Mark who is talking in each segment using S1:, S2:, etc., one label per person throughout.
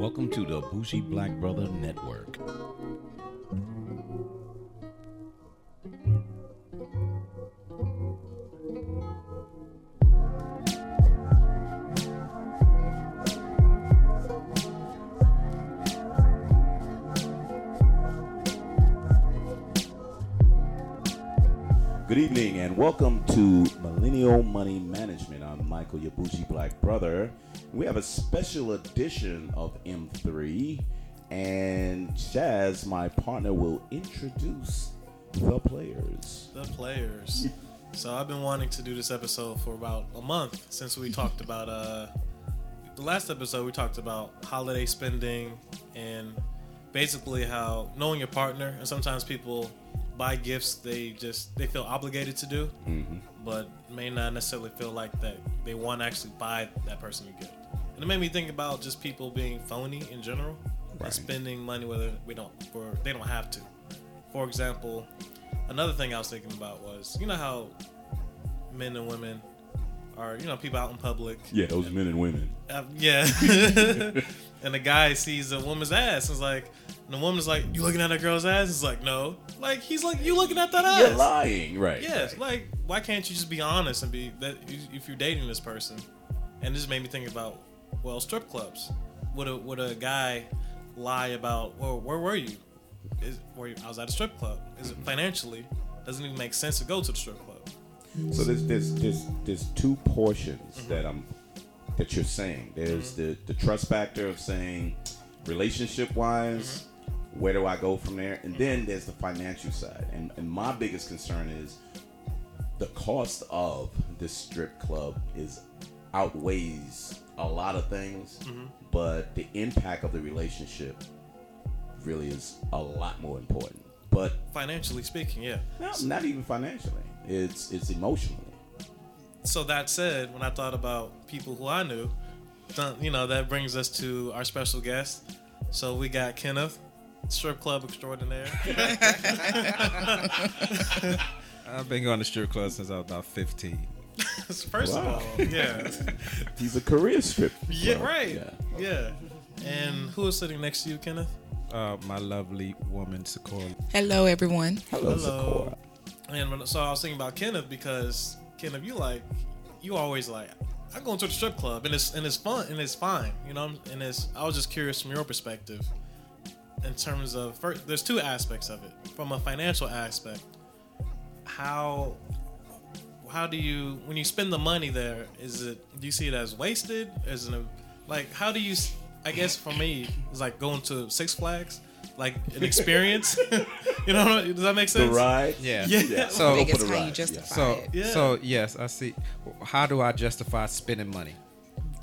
S1: Welcome to the Bougie Black Brother Network. Evening and welcome to Millennial Money Management. I'm Michael, bougie black brother. We have a special edition of M3, and Chaz, my partner, will introduce the players.
S2: The players. So I've been wanting to do this episode for about a month since we talked about uh the last episode we talked about holiday spending and basically how knowing your partner and sometimes people buy gifts they just they feel obligated to do but may not necessarily feel like that they want to actually buy that person a gift and it made me think about just people being phony in general
S1: Right.
S2: and spending money whether we don't for they don't have to for example another thing i was thinking about was you know how men and women are you know people out in public
S1: Yeah, those men and women.
S2: uh, yeah. and the guy sees a woman's ass and is like, and the woman's like, You looking at that girl's ass? It's like, No. Like, he's like, You looking at that ass?
S1: You're lying, right?
S2: Yes.
S1: right.
S2: Like, why can't you just be honest and be that if you're dating this person? And this made me think about, well, strip clubs. Would a, would a guy lie about, well, where were you? Is, were you? I was at a strip club. Is it mm-hmm. financially? Doesn't even make sense to go to the strip club.
S1: So there's there's there's there's two portions mm-hmm. that I'm that you're saying. There's mm-hmm. the the trust factor of saying relationship wise, where do I go from there? And then there's the financial side. And and my biggest concern is the cost of this strip club is outweighs a lot of things, mm-hmm. but the impact of the relationship really is a lot more important. But
S2: Financially speaking, yeah.
S1: no, not even financially. It's it's emotionally.
S2: so that said, when I thought about people who I knew, you know, that brings us to our special guest. So we got Kenneth, strip club extraordinaire.
S3: I've been going to strip clubs since I was about 15.
S2: First
S1: Wow.
S2: of all, yeah,
S1: He's a career strip.
S2: yeah,
S1: club.
S2: right,
S1: Yeah.
S2: yeah. And who is sitting next to you, Kenneth?
S3: Uh, my lovely woman, Sequoia.
S4: Hello, everyone.
S1: Hello,
S2: Hello.
S1: Sakura.
S2: And when, so I was thinking about Kenneth because Kenneth, you like, you always like, I'm going to the strip club and it's and it's fun and it's fine, you know. And it's I was just curious from your perspective, in terms of first, there's two aspects of it. From a financial aspect, how how do you when you spend the money there? Is it do you see it as wasted? Is it like how do you? I guess for me, it's like going to Six Flags, like an experience. you know, does that make sense?
S1: The
S2: sense?
S1: ride.
S2: Yeah.
S3: So-
S4: I think
S1: Go
S4: it's how
S1: ride,
S4: you justify
S3: So,
S4: it.
S2: Yeah.
S3: so yes, I see. How do I justify spending money?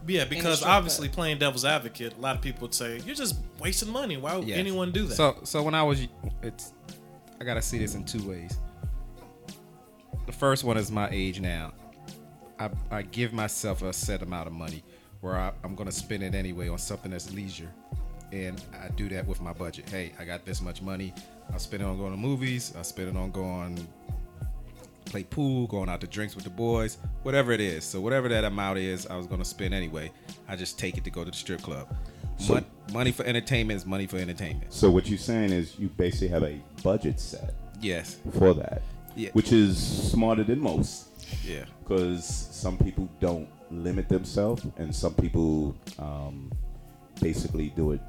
S2: Yeah, because obviously playing devil's advocate, a lot of people would say you're just wasting money. Why would
S3: Yes.
S2: anyone do that?
S3: So, so when I was, it's, I gotta see this in two ways. The first one is my age now. I, I give myself a set amount of money where I, I'm gonna spend it anyway on something that's leisure, and I do that with my budget. Hey, I got this much money. I'll spend it on going to movies. I'll spend it on going play pool, going out to drinks with the boys, whatever it is. So whatever that amount is, I was gonna spend anyway. I just take it to go to the strip club.
S1: So-
S3: Mon- money for entertainment is money for entertainment.
S1: So what you're saying is you basically have a budget set
S3: Yes.
S1: for that,
S3: Yeah.
S1: which is smarter than most
S3: Yeah.
S1: because some people don't limit themselves and some people um, basically do it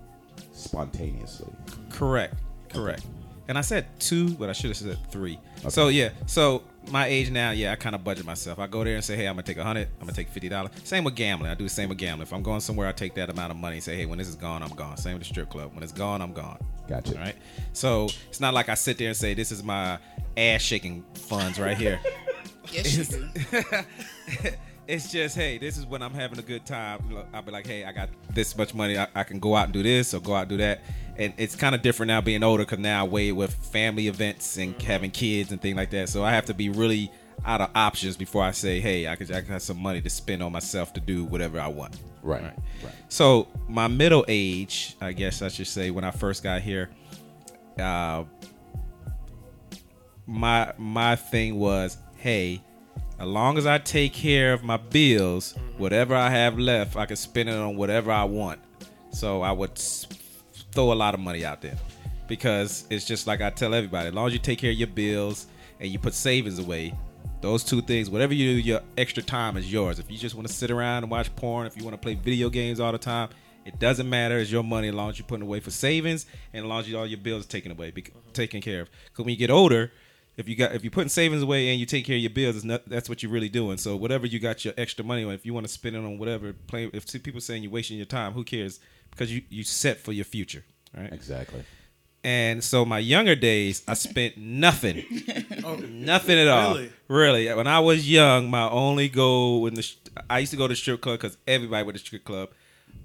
S1: spontaneously.
S3: Correct. Correct. And I said two, but I should have said three. So yeah. So my age now, yeah, I kind of budget myself. I go there and say, hey, I'm gonna take a hundred. I'm gonna take fifty dollars. Same with gambling. I do the same with gambling. If I'm going somewhere, I take that amount of money and say, hey, when this is gone, I'm gone. Same with the strip club. When it's gone, I'm gone.
S1: Gotcha.
S3: All right. So it's not like I sit there and say, this is my ass shaking funds right here.
S4: Yes, you do.
S3: it's just hey this is when i'm having a good time i'll be like hey i got this much money i, I can go out and do this or go out and do that and it's kind of different now being older because now i weigh with family events and having kids and things like that so i have to be really out of options before i say hey i could i got some money to spend on myself to do whatever i want
S1: Right. Right.
S3: so my middle age, I guess I should say, when I first got here, uh, my my thing was, hey, as long as I take care of my bills, whatever I have left, I can spend it on whatever I want. So I would s- throw a lot of money out there because it's just like I tell everybody: as long as you take care of your bills and you put savings away, those two things, whatever you do, your extra time is yours. If you just want to sit around and watch porn, if you want to play video games all the time, it doesn't matter. It's your money as long as you're putting away for savings and as long as you, all your bills are taken away, bec taken care of. Because when you get older, if you got if you're putting savings away and you take care of your bills, not, that's what you're really doing. So whatever you got your extra money on, if you want to spend it on whatever, play. If people saying you're wasting your time, who cares? Because you you set for your future, right?
S1: Exactly.
S3: And so my younger days, I spent nothing, oh, nothing at all.
S2: Really?
S3: Really, when I was young, my only goal in the sh- I used to go to strip club because everybody went to strip club.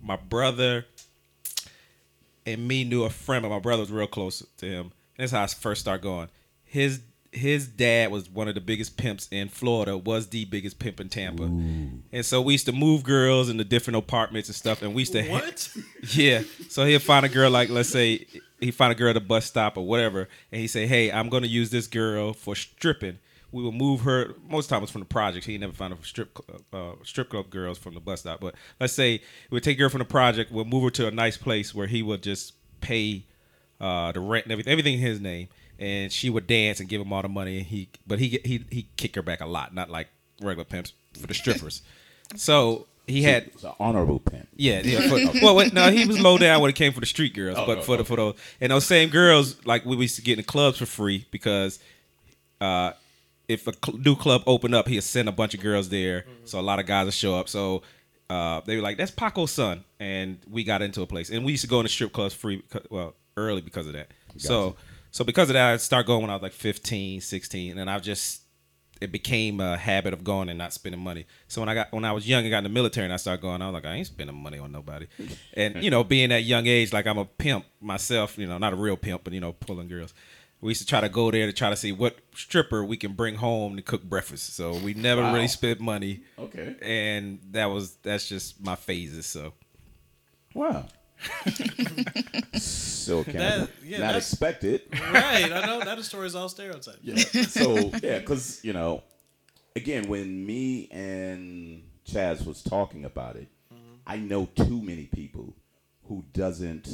S3: My brother and me knew a friend, but my brother was real close to him. That's how I first started going. His his dad was one of the biggest pimps in Florida, was the biggest pimp in Tampa, and so we used to move girls in the different apartments and stuff, and we used to ha-
S2: What?
S3: yeah. So he'll find a girl like let's say he find a girl at a bus stop or whatever, and he say, "Hey, I'm gonna use this girl for stripping." We will move her. Most time it was from the project. He never found a strip uh, strip club girls from the bus stop. But let's say we'll take her from the project. We'll move her to a nice place where he would just pay uh, the rent and everything, everything in his name, and she would dance and give him all the money. And he, but he he he kick her back a lot, not like regular pimps for the strippers. so he had
S1: It's an honorable pimp.
S3: yeah, yeah. For, well, wait, no, he was low down when it came for the street girls,
S1: Oh,
S3: but
S1: oh,
S3: for the for those and those same girls, like we used to get in the clubs for free because uh, if a cl- new club opened up, he'd send a bunch of girls there, so a lot of guys would show up. So uh, they were like, "That's Paco's son," and we got into a place, and we used to go in the strip clubs free, well, early because of that. So, so because of that, I started going when I was like 15, 16, and I just it became a habit of going and not spending money. So when I got when I was young and got in the military and I started going, I was like, I ain't spending money on nobody. And you know, being that young age, like I'm a pimp myself, you know, not a real pimp, but you know, pulling girls. We used to try to go there to try to see what stripper we can bring home to cook breakfast. So we never
S1: Wow.
S3: really spent money.
S1: Okay.
S3: And that was that's just my phases. So
S1: Wow. So kind
S2: That- yeah,
S1: not
S2: that's-
S1: expected.
S2: right. I know that story is all stereotypes.
S1: Yeah. So yeah, because you know, again, when me and Chaz was talking about it, mm-hmm. I know too many people who doesn't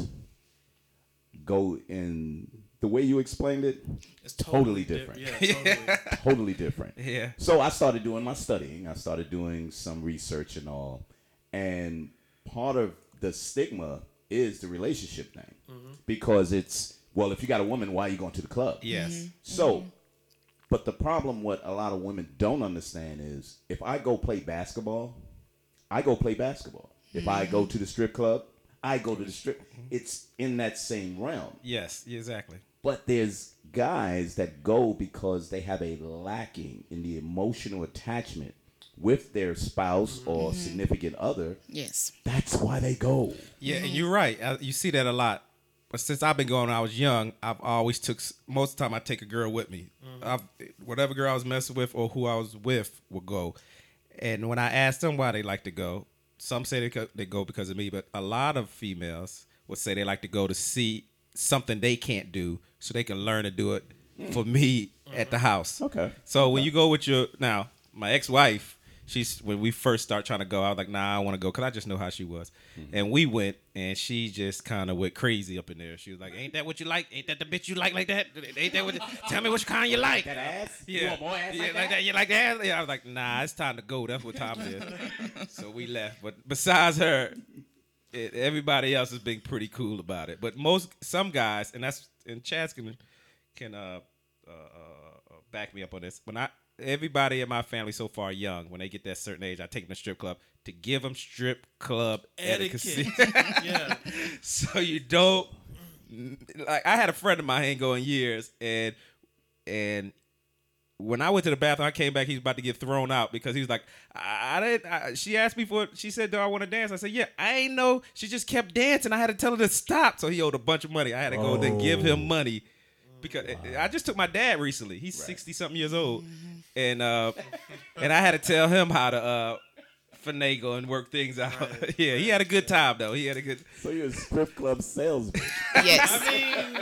S1: go in the way you explained it.
S2: It's
S1: Totally
S2: di-
S1: different.
S2: Yeah, totally.
S1: Totally different.
S3: yeah.
S1: So I started doing my studying. I started doing some research and all. And part of the stigma is the relationship thing. Mm-hmm. Because it's, well, if you got a woman, why are you going to the club?
S3: Yes. Mm-hmm.
S1: So, mm-hmm. but the problem what a lot of women don't understand is if I go play basketball, I go play basketball. If I go to the strip club, I go to the strip. It's in that same realm.
S3: Yes. Exactly.
S1: But there's guys that go because they have a lacking in the emotional attachment with their spouse or mm-hmm. significant other.
S4: Yes.
S1: That's why they go.
S3: Yeah, and you're right. Uh, You see that a lot. But since I've been going, when I was young, I've always took most of the time I take a girl with me. Mm-hmm. I've, whatever girl I was messing with or who I was with would go. And when I asked them why they like to go, some say they, co- they go because of me, but a lot of females would say they like to go to see something they can't do so they can learn to do it hmm. for me at the mm-hmm. house.
S1: Okay.
S3: So when you go with your now, my ex-wife, she's when we first start trying to go, I was like, nah, I want to go because I just know how she was, and we went, and she just kind of went crazy up in there. She was like, "Ain't that what you like? Ain't that the bitch you like like that? Ain't that what? Tell me which kind you like."
S1: That ass?
S3: Yeah, yeah, like, that? You like that? Yeah, I was like, nah, it's time to go. That's what time it is. so we left. But besides her, it, everybody else has been pretty cool about it. But most, some guys, and that's and Chaz can can uh, uh, uh, back me up on this. When I everybody in my family so far young, when they get that certain age, I take them to strip club to give them strip club etiquette.
S2: Etiquette. yeah.
S3: so you don't like I had a friend of mine ain't going years and and when I went to the bathroom, I came back. He was about to get thrown out because he was like, "I, I didn't." I, she asked me for. She said, "Do I want to dance?" I said, "Yeah." I ain't know. She just kept dancing. I had to tell her to stop. So he owed a bunch of money. I had to go then give him oh. money because I just took my dad recently. He's sixty something years old, and uh, and I had to tell him how to uh, finagle and work things out. yeah, he had a good time though. He had a good.
S1: So you're a strip club salesman.
S4: Yes.
S2: I mean,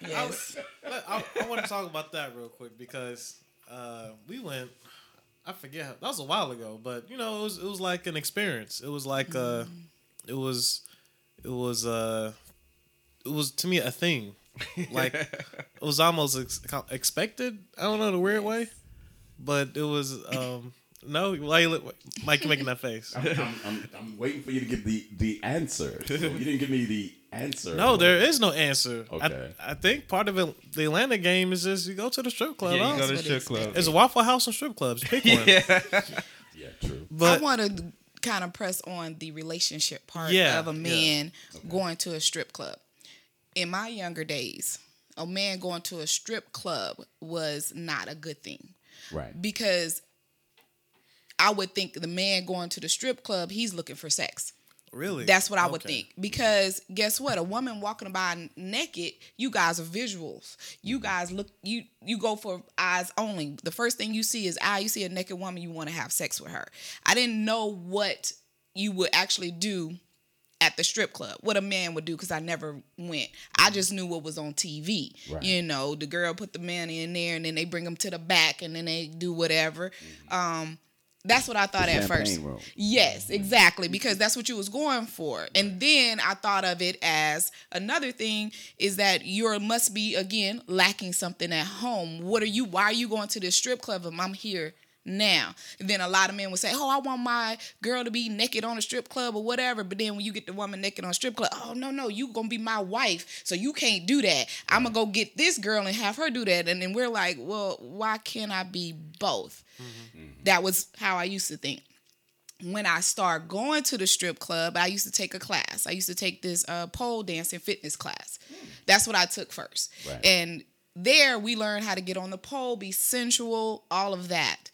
S4: yes.
S2: I, I want to talk about that real quick because uh, we went. I forget how, that was a while ago, but you know it was it was like an experience. It was like uh, it was it was uh, it was to me a thing. Like it was almost ex- expected. I don't know the weird way, but it was um. No, why you look, Mike? You making that face?
S1: I'm, I'm, I'm waiting for you to give the the answer. So you didn't give me the answer.
S2: No, there is no answer.
S1: Okay.
S2: I, I think part of it, the Atlanta game is just you go to the strip club.
S3: Yeah, you go to the strip
S4: it's
S3: club.
S2: It's a Waffle House and strip clubs. Pick one.
S1: Yeah, true.
S2: But
S4: I want to kind of press on the relationship part
S2: Yeah,
S4: of a
S2: yeah.
S4: man going to a strip club. In my younger days, a man going to a strip club was not a good thing
S1: Right.
S4: because I would think the man going to the strip club, he's looking for sex.
S2: really,
S4: That's what I would think. Because guess what? A woman walking by naked, you guys are visuals. You mm-hmm. guys look you you go for eyes only. The first thing you see is eye. You see a naked woman, you want to have sex with her. I didn't know what you would actually do at the strip club, what a man would do, because I never went. I just knew what was on TV.
S1: Right.
S4: You know, the girl put the man in there, and then they bring him to the back, and then they do whatever. Um, that's what I thought
S1: The
S4: at first. Yes, exactly, because that's what you was going for. And then I thought of it as another thing is that you must be again lacking something at home. What are you? Why are you going to this strip club? If I'm here now. Then a lot of men would say, "Oh, I want my girl to be naked on a strip club or whatever." But then when you get the woman naked on a strip club, "Oh no, no, you gonna be my wife, so you can't do that. I'm gonna go get this girl and have her do that." And then we're like, "Well, why can't I be both?" That was how I used to think when I started going to the strip club, I used to take a class. I used to take this uh, pole dancing fitness class. That's what I took first.
S1: Right.
S4: And there we learned how to get on the pole, be sensual, all of that.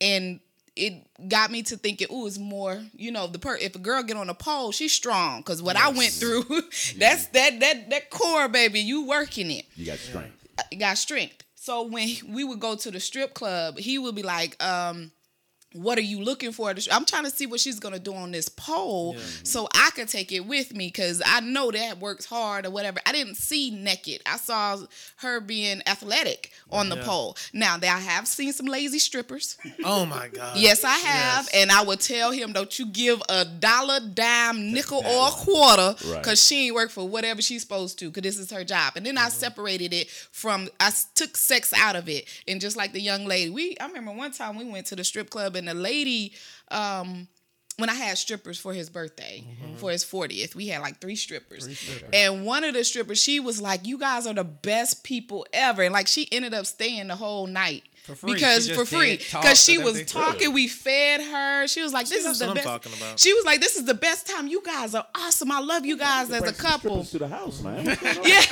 S4: And it got me to thinking, ooh, it's more, you know, the per if a girl get on a pole, she's strong. Cause what I went through, that's that that that core, baby, you working it
S1: You got strength.
S4: You got strength. So when we would go to the strip club, he would be like, um, what are you looking for? I'm trying to see what she's gonna do on this pole, so I could take it with me because I know that works hard or whatever. I didn't see naked. I saw her being athletic on the
S2: Yeah.
S4: pole. Now, that I have seen some lazy strippers.
S2: Oh my god.
S4: Yes, I have,
S2: Yes.
S4: and I would tell him, "Don't you give a dollar, dime, nickel, or a quarter,
S1: Right.
S4: because she ain't work for whatever she's supposed to, because this is her job." And then I mm-hmm. separated it from. I took sex out of it, and just like the young lady, we. I remember one time we went to the strip club, and the lady. um when I had strippers for his birthday, for his 40th, we had like three strippers. And one of the strippers, she was like, You guys are the best people ever. And like she ended up staying the whole night.
S3: For free.
S4: Because for free. Because she was
S3: everything.
S4: talking, we fed her. She was like, This
S2: See,
S4: is the
S2: what I'm
S4: best.
S2: talking about.
S4: She was like, This is the best time. You guys are awesome. I love you guys as a couple.
S1: to the house, man. What's going on?
S4: Yeah.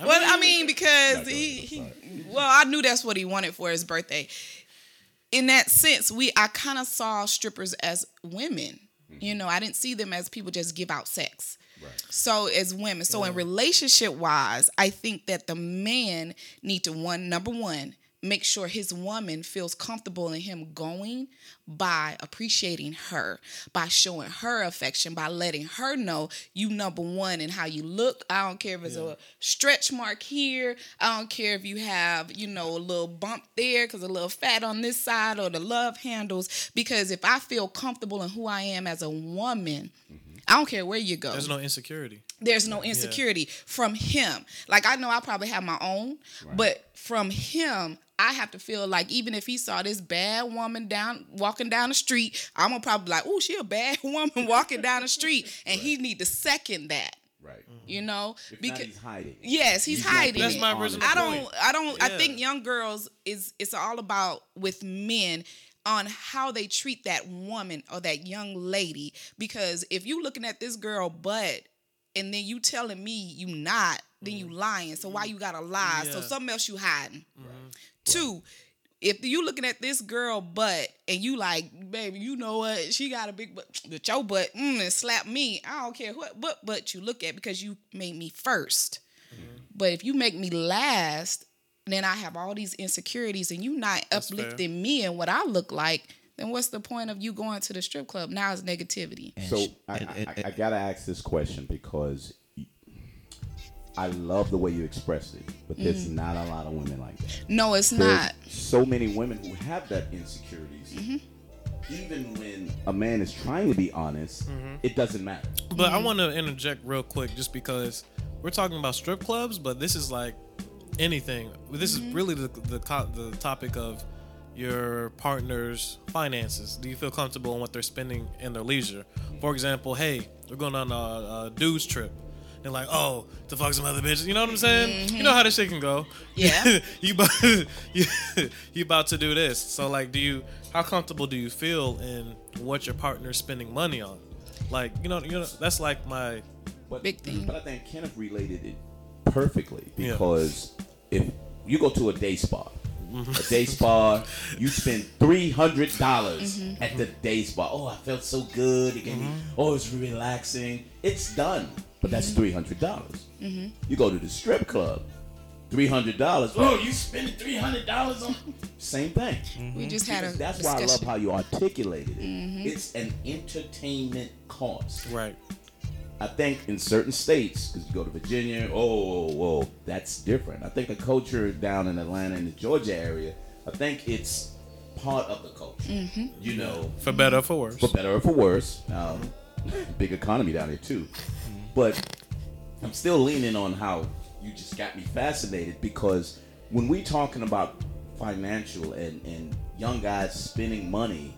S4: well, I mean, because he, he well, I knew that's what he wanted for his birthday. In that sense, we I kind of saw strippers as women. You mm-hmm. know, I didn't see them as people just give out sex.
S1: Right.
S4: So as women, so in relationship wise, I think that the man need to one number one make sure his woman feels comfortable in him going by appreciating her, by showing her affection, by letting her know you number one and how you look. I don't care if it's a stretch mark here. I don't care if you have, you know, a little bump there because a little fat on this side or the love handles. Because if I feel comfortable in who I am as a woman, mm-hmm. I don't care where you go
S2: There's no insecurity.
S4: there's no insecurity from him. Like I know I probably have my own, but from him, I have to feel like even if he saw this bad woman down walking down the street, I'm gonna probably be like, oh, she a bad woman walking down the street, and he need to second that.
S1: Right. Mm-hmm.
S4: You know,
S1: If not, he's hiding.
S4: yes, he's,
S1: He's
S4: hiding.
S2: That's my
S1: honest.
S2: original
S4: I don't.
S2: point.
S4: I don't. I think young girls is it's all about with men on how they treat that woman or that young lady. Because if you looking at this girl butt and then you telling me you not, then you mm-hmm. lying. So why you gotta lie? So something else you hiding. Mm-hmm. Two. If you looking at this girl butt and you like, baby, you know what? She got a big butt, but your butt, mm, and slap me. I don't care what butt butt you look at because you made me 1st But if you make me last, then I have all these insecurities and you not
S2: That's fair.
S4: uplifting me and what I look like, then what's the point of you going to the strip club? Now it's negativity.
S3: And
S1: So
S3: sh-
S1: I, I, I, I gotta ask this question because y- I love the way you express it, but there's mm. not a lot of women like that.
S4: No, it's
S1: There's
S4: not.
S1: so many women who have that insecurities, mm-hmm. even when a man is trying to be honest, mm-hmm. it doesn't matter.
S2: But I mm-hmm. want to interject real quick, just because we're talking about strip clubs, but this is like anything. This is really the the, co- the topic of your partner's finances. Do you feel comfortable in what they're spending in their leisure? For example, hey, we're going on a, a dudes trip. They're like, oh, to fuck some other bitches. You know what I'm saying? You mm-hmm. know how this shit can go.
S4: Yeah.
S2: you about you, you about to do this. So like, do you? How comfortable do you feel in what your partner's spending money on? Like, you know, you know, that's like my
S1: But,
S4: Big thing.
S1: But I think Kenneth related it perfectly
S2: Yeah.
S1: because if you go to a day spa, mm-hmm. a day spa, you spend three hundred dollars
S4: Mm-hmm.
S1: at the day spa. Oh, I felt so good. It gave me, mm-hmm. oh, it's relaxing. It's done, but that's
S4: Mm-hmm.
S1: three hundred dollars. You go to the strip club, three hundred dollars. Oh, you spending three hundred dollars on same thing.
S4: We just had a
S1: Because that's why I love
S4: discussion.
S1: how you articulated it.
S4: Mm-hmm.
S1: It's an entertainment cost.
S2: right.
S1: I think in certain states, because you go to Virginia, oh, whoa, that's different. I think the culture down in Atlanta and the Georgia area, I think it's part of the culture.
S4: Mm-hmm.
S1: You know,
S2: For better or for worse.
S1: for better or for worse. Um, big economy down here too, but I'm still leaning on how you just got me fascinated because when we talking about financial and and young guys spending money,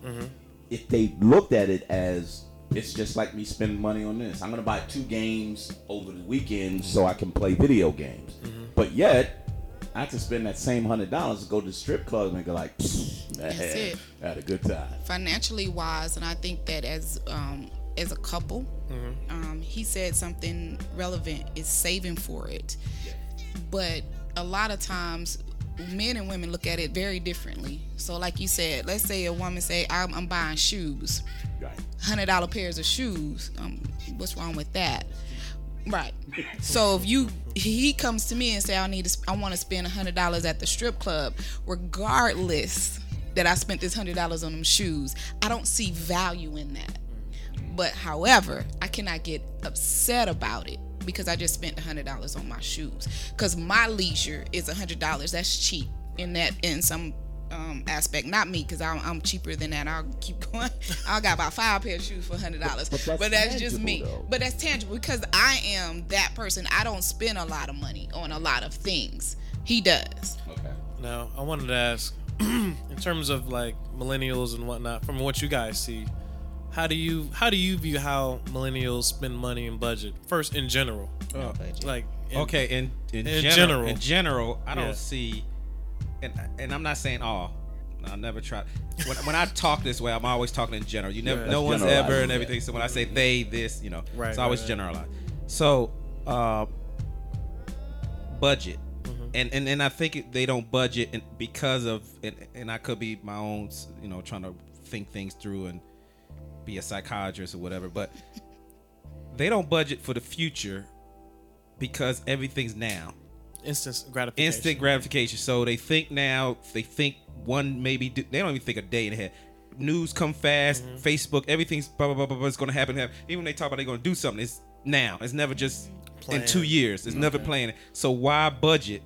S1: if they looked at it as it's just like me spending money on this. I'm gonna buy two games over the weekend so I can play video games. But yet, I can spend that same hundred dollars to go to the strip club and go like, "Pfft, man,
S4: That's it.
S1: Had a good time.
S4: financially wise, and I think that as um, as a couple, um, he said something relevant is saving for it. But a lot of times, men and women look at it very differently. So, like you said, let's say a woman say, "I'm, I'm buying shoes,
S1: Right.
S4: hundred dollar pairs of shoes. Um, what's wrong with that?" Right. So if you he comes to me and say I need to I want to spend hundred dollars at the strip club, regardless that I spent this hundred dollars on them shoes, I don't see value in that. But however, I cannot get upset about it because I just spent hundred dollars on my shoes. Because my leisure is hundred dollars. That's cheap in that in some um, aspect. Not me because I'm, I'm cheaper than that. I'll keep going. I got about five pair of shoes for hundred dollars.
S1: But- but
S4: But,
S1: that's
S4: that's just me.
S1: though.
S4: But that's tangible because I am that person. I don't spend a lot of money on a lot of things. He does.
S1: Okay.
S2: Now, I wanted to ask, in terms of like millennials and whatnot, from what you guys see, how do you how do you view how millennials spend money and budget? First, in general, like in-
S3: Okay, in in,
S2: In
S3: general,
S2: general.
S3: in general, I don't
S2: Yeah.
S3: see, and and I'm not saying all. I'll never try. When, when I talk this way, I'm always talking in general. You never,
S2: Yeah.
S3: no one's ever and
S1: yeah.
S3: everything. So when I say they, this, you know,
S2: Right,
S3: it's always
S2: right, right.
S3: generalized. So, uh, budget,
S2: Mm-hmm.
S3: and, and and I think they don't budget and because of, and, and I could be my own, you know, trying to think things through and be a psychiatrist or whatever, but they don't budget for the future because everything's now
S2: instant gratification.
S3: instant gratification. So they think now, they think one maybe do, they don't even think a day in ahead. News come fast,
S2: Mm-hmm.
S3: Facebook, everything's blah blah blah blah. blah it's going to happen. Even when they talk about they're going to do something, it's now. It's never just in two years. It's never planned. So why budget?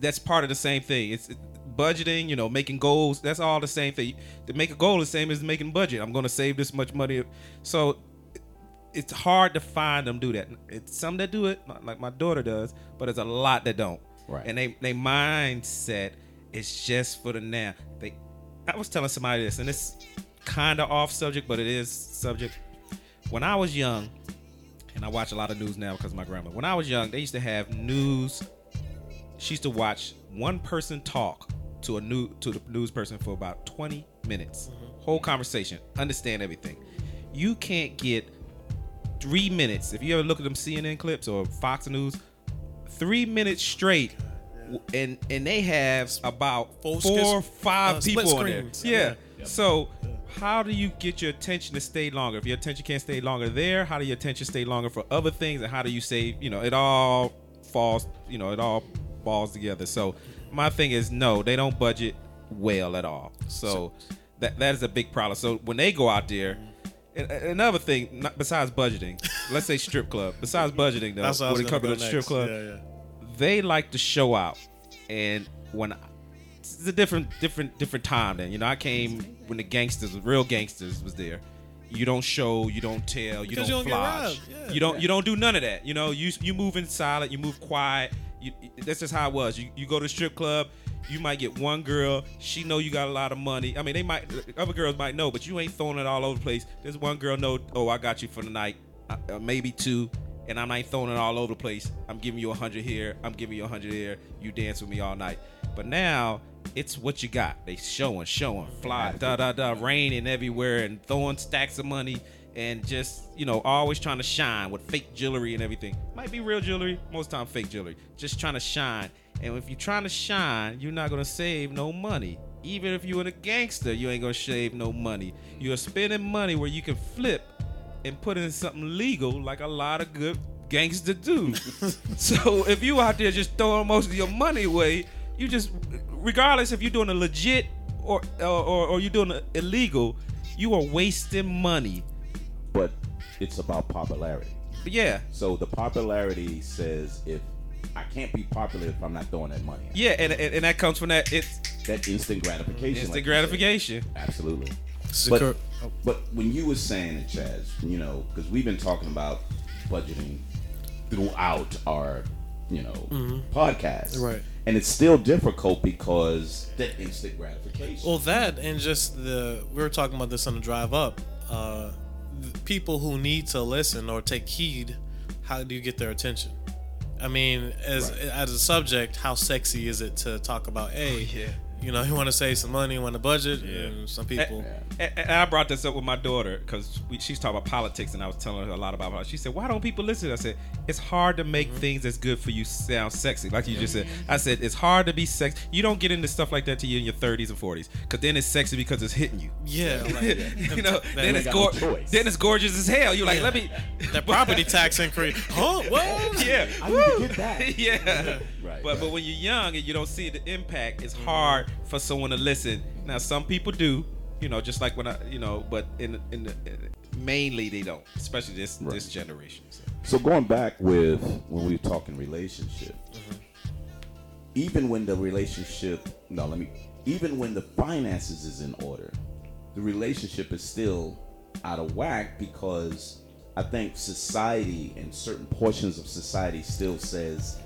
S3: That's part of the same thing. It's budgeting. You know, making goals. That's all the same thing. To make a goal is the same as making budget. I'm going to save this much money. So it's hard to find them do that. It's some that do it, like my daughter does, but there's a lot that don't.
S1: Right.
S3: And they they mindset is just for the now. They I was telling somebody this, and it's kind of off subject, but it is subject. When I was young, and I watch a lot of news now because of my grandma. When I was young, they used to have news. She used to watch one person talk to a new to the news person for about 20 minutes. Whole conversation, understand everything. You can't get three minutes. If you ever look at them CNN clips or Fox News, three minutes straight, and and they have about
S2: Full
S3: four,
S2: skis-
S3: five
S2: uh,
S3: people on there.
S2: screens.
S3: Yeah.
S2: Yeah.
S3: So how do you get your attention to stay longer? If your attention can't stay longer there, how do your attention stay longer for other things? And how do you save? You know, it all falls. You know, it all falls together. So my thing is, no, they don't budget well at all. So that that is a big problem. So when they go out there. Another thing, besides budgeting, let's say strip club. Besides budgeting, though,
S2: That's what I was
S3: when it comes to the strip club,
S2: Yeah, yeah.
S3: they like to show out. And when it's a different, different, different time. Then you know, I came when the gangsters, the real gangsters, was there. You don't show, you don't tell, you
S2: Because
S3: don't,
S2: you don't
S3: flash,
S2: yeah.
S3: you don't, you don't do none of that. You know, you you move in silent, you move quiet. You, that's just how it was. You, you go to the strip club, you might get one girl. She know you got a lot of money. I mean, they might other girls might know, but you ain't throwing it all over the place. There's one girl know, oh, I got you for the night, uh, uh, maybe two, and I'm not throwing it all over the place. I'm giving you a hundred here, I'm giving you a hundred here. You dance with me all night. But now it's what you got. They showing, showing, fly, da da da, raining everywhere and throwing stacks of money and just you know always trying to shine with fake jewelry and everything. Might be real jewelry, most time fake jewelry. Just trying to shine. And if you're trying to shine, you're not gonna save no money. Even if you're a gangster, you ain't gonna save no money. You're spending money where you can flip and put in something legal, like a lot of good gangster do. so if you out there just throwing most of your money away, you just, regardless if you're doing a legit or or, or, or you're doing a illegal, you are wasting money.
S1: But it's about popularity.
S3: But yeah,
S1: So the popularity says if I can't be popular if I'm not throwing that money. out.
S3: yeah, and, and, and that comes from that it's
S1: That instant gratification.
S3: instant
S1: like
S3: gratification.
S1: Absolutely.
S2: Secure-
S1: But, but when you were saying it, Chaz, you know, because we've been talking about budgeting throughout our, you know, podcast.
S2: Mm-hmm. Right.
S1: And it's still difficult because that instant gratification.
S2: Well, that and just the we were talking about this on the drive up. Uh, the people who need to listen or take heed, how do you get their attention? I mean, as
S1: Right.
S2: as a subject, how sexy is it to talk about? Hey, oh,
S3: yeah.
S2: You know, you want to save some money, want a budget,
S3: Yeah.
S2: and some people.
S3: And, and I brought this up with my daughter because she's talking about politics, and I was telling her a lot about. Politics. She said, "Why don't people listen?" I said, "It's hard to make mm-hmm. things that's good for you sound sexy, like you just said." Mm-hmm. I said, "It's hard to be sexy. You don't get into stuff like that till you're in your 30s and 40s, because then it's sexy because it's hitting you.
S2: Yeah, like,
S3: you know,
S2: that-
S3: then it's
S1: got no
S3: then it's gorgeous as hell. You're like,
S2: Yeah.
S3: let me
S2: that property tax increase. Huh? What?
S3: yeah,
S1: I need to get that.
S3: yeah.
S1: Right,
S3: But but when you're young and you don't see the impact, it's mm-hmm. hard for someone to listen. Now some people do, you know, just like when I, you know, but in in the mainly they don't, especially this this generation. So.
S1: So going back with when we were talking relationship, mm-hmm. even when the relationship, no, let me, even when the finances is in order, the relationship is still out of whack because I think society and certain portions of society still says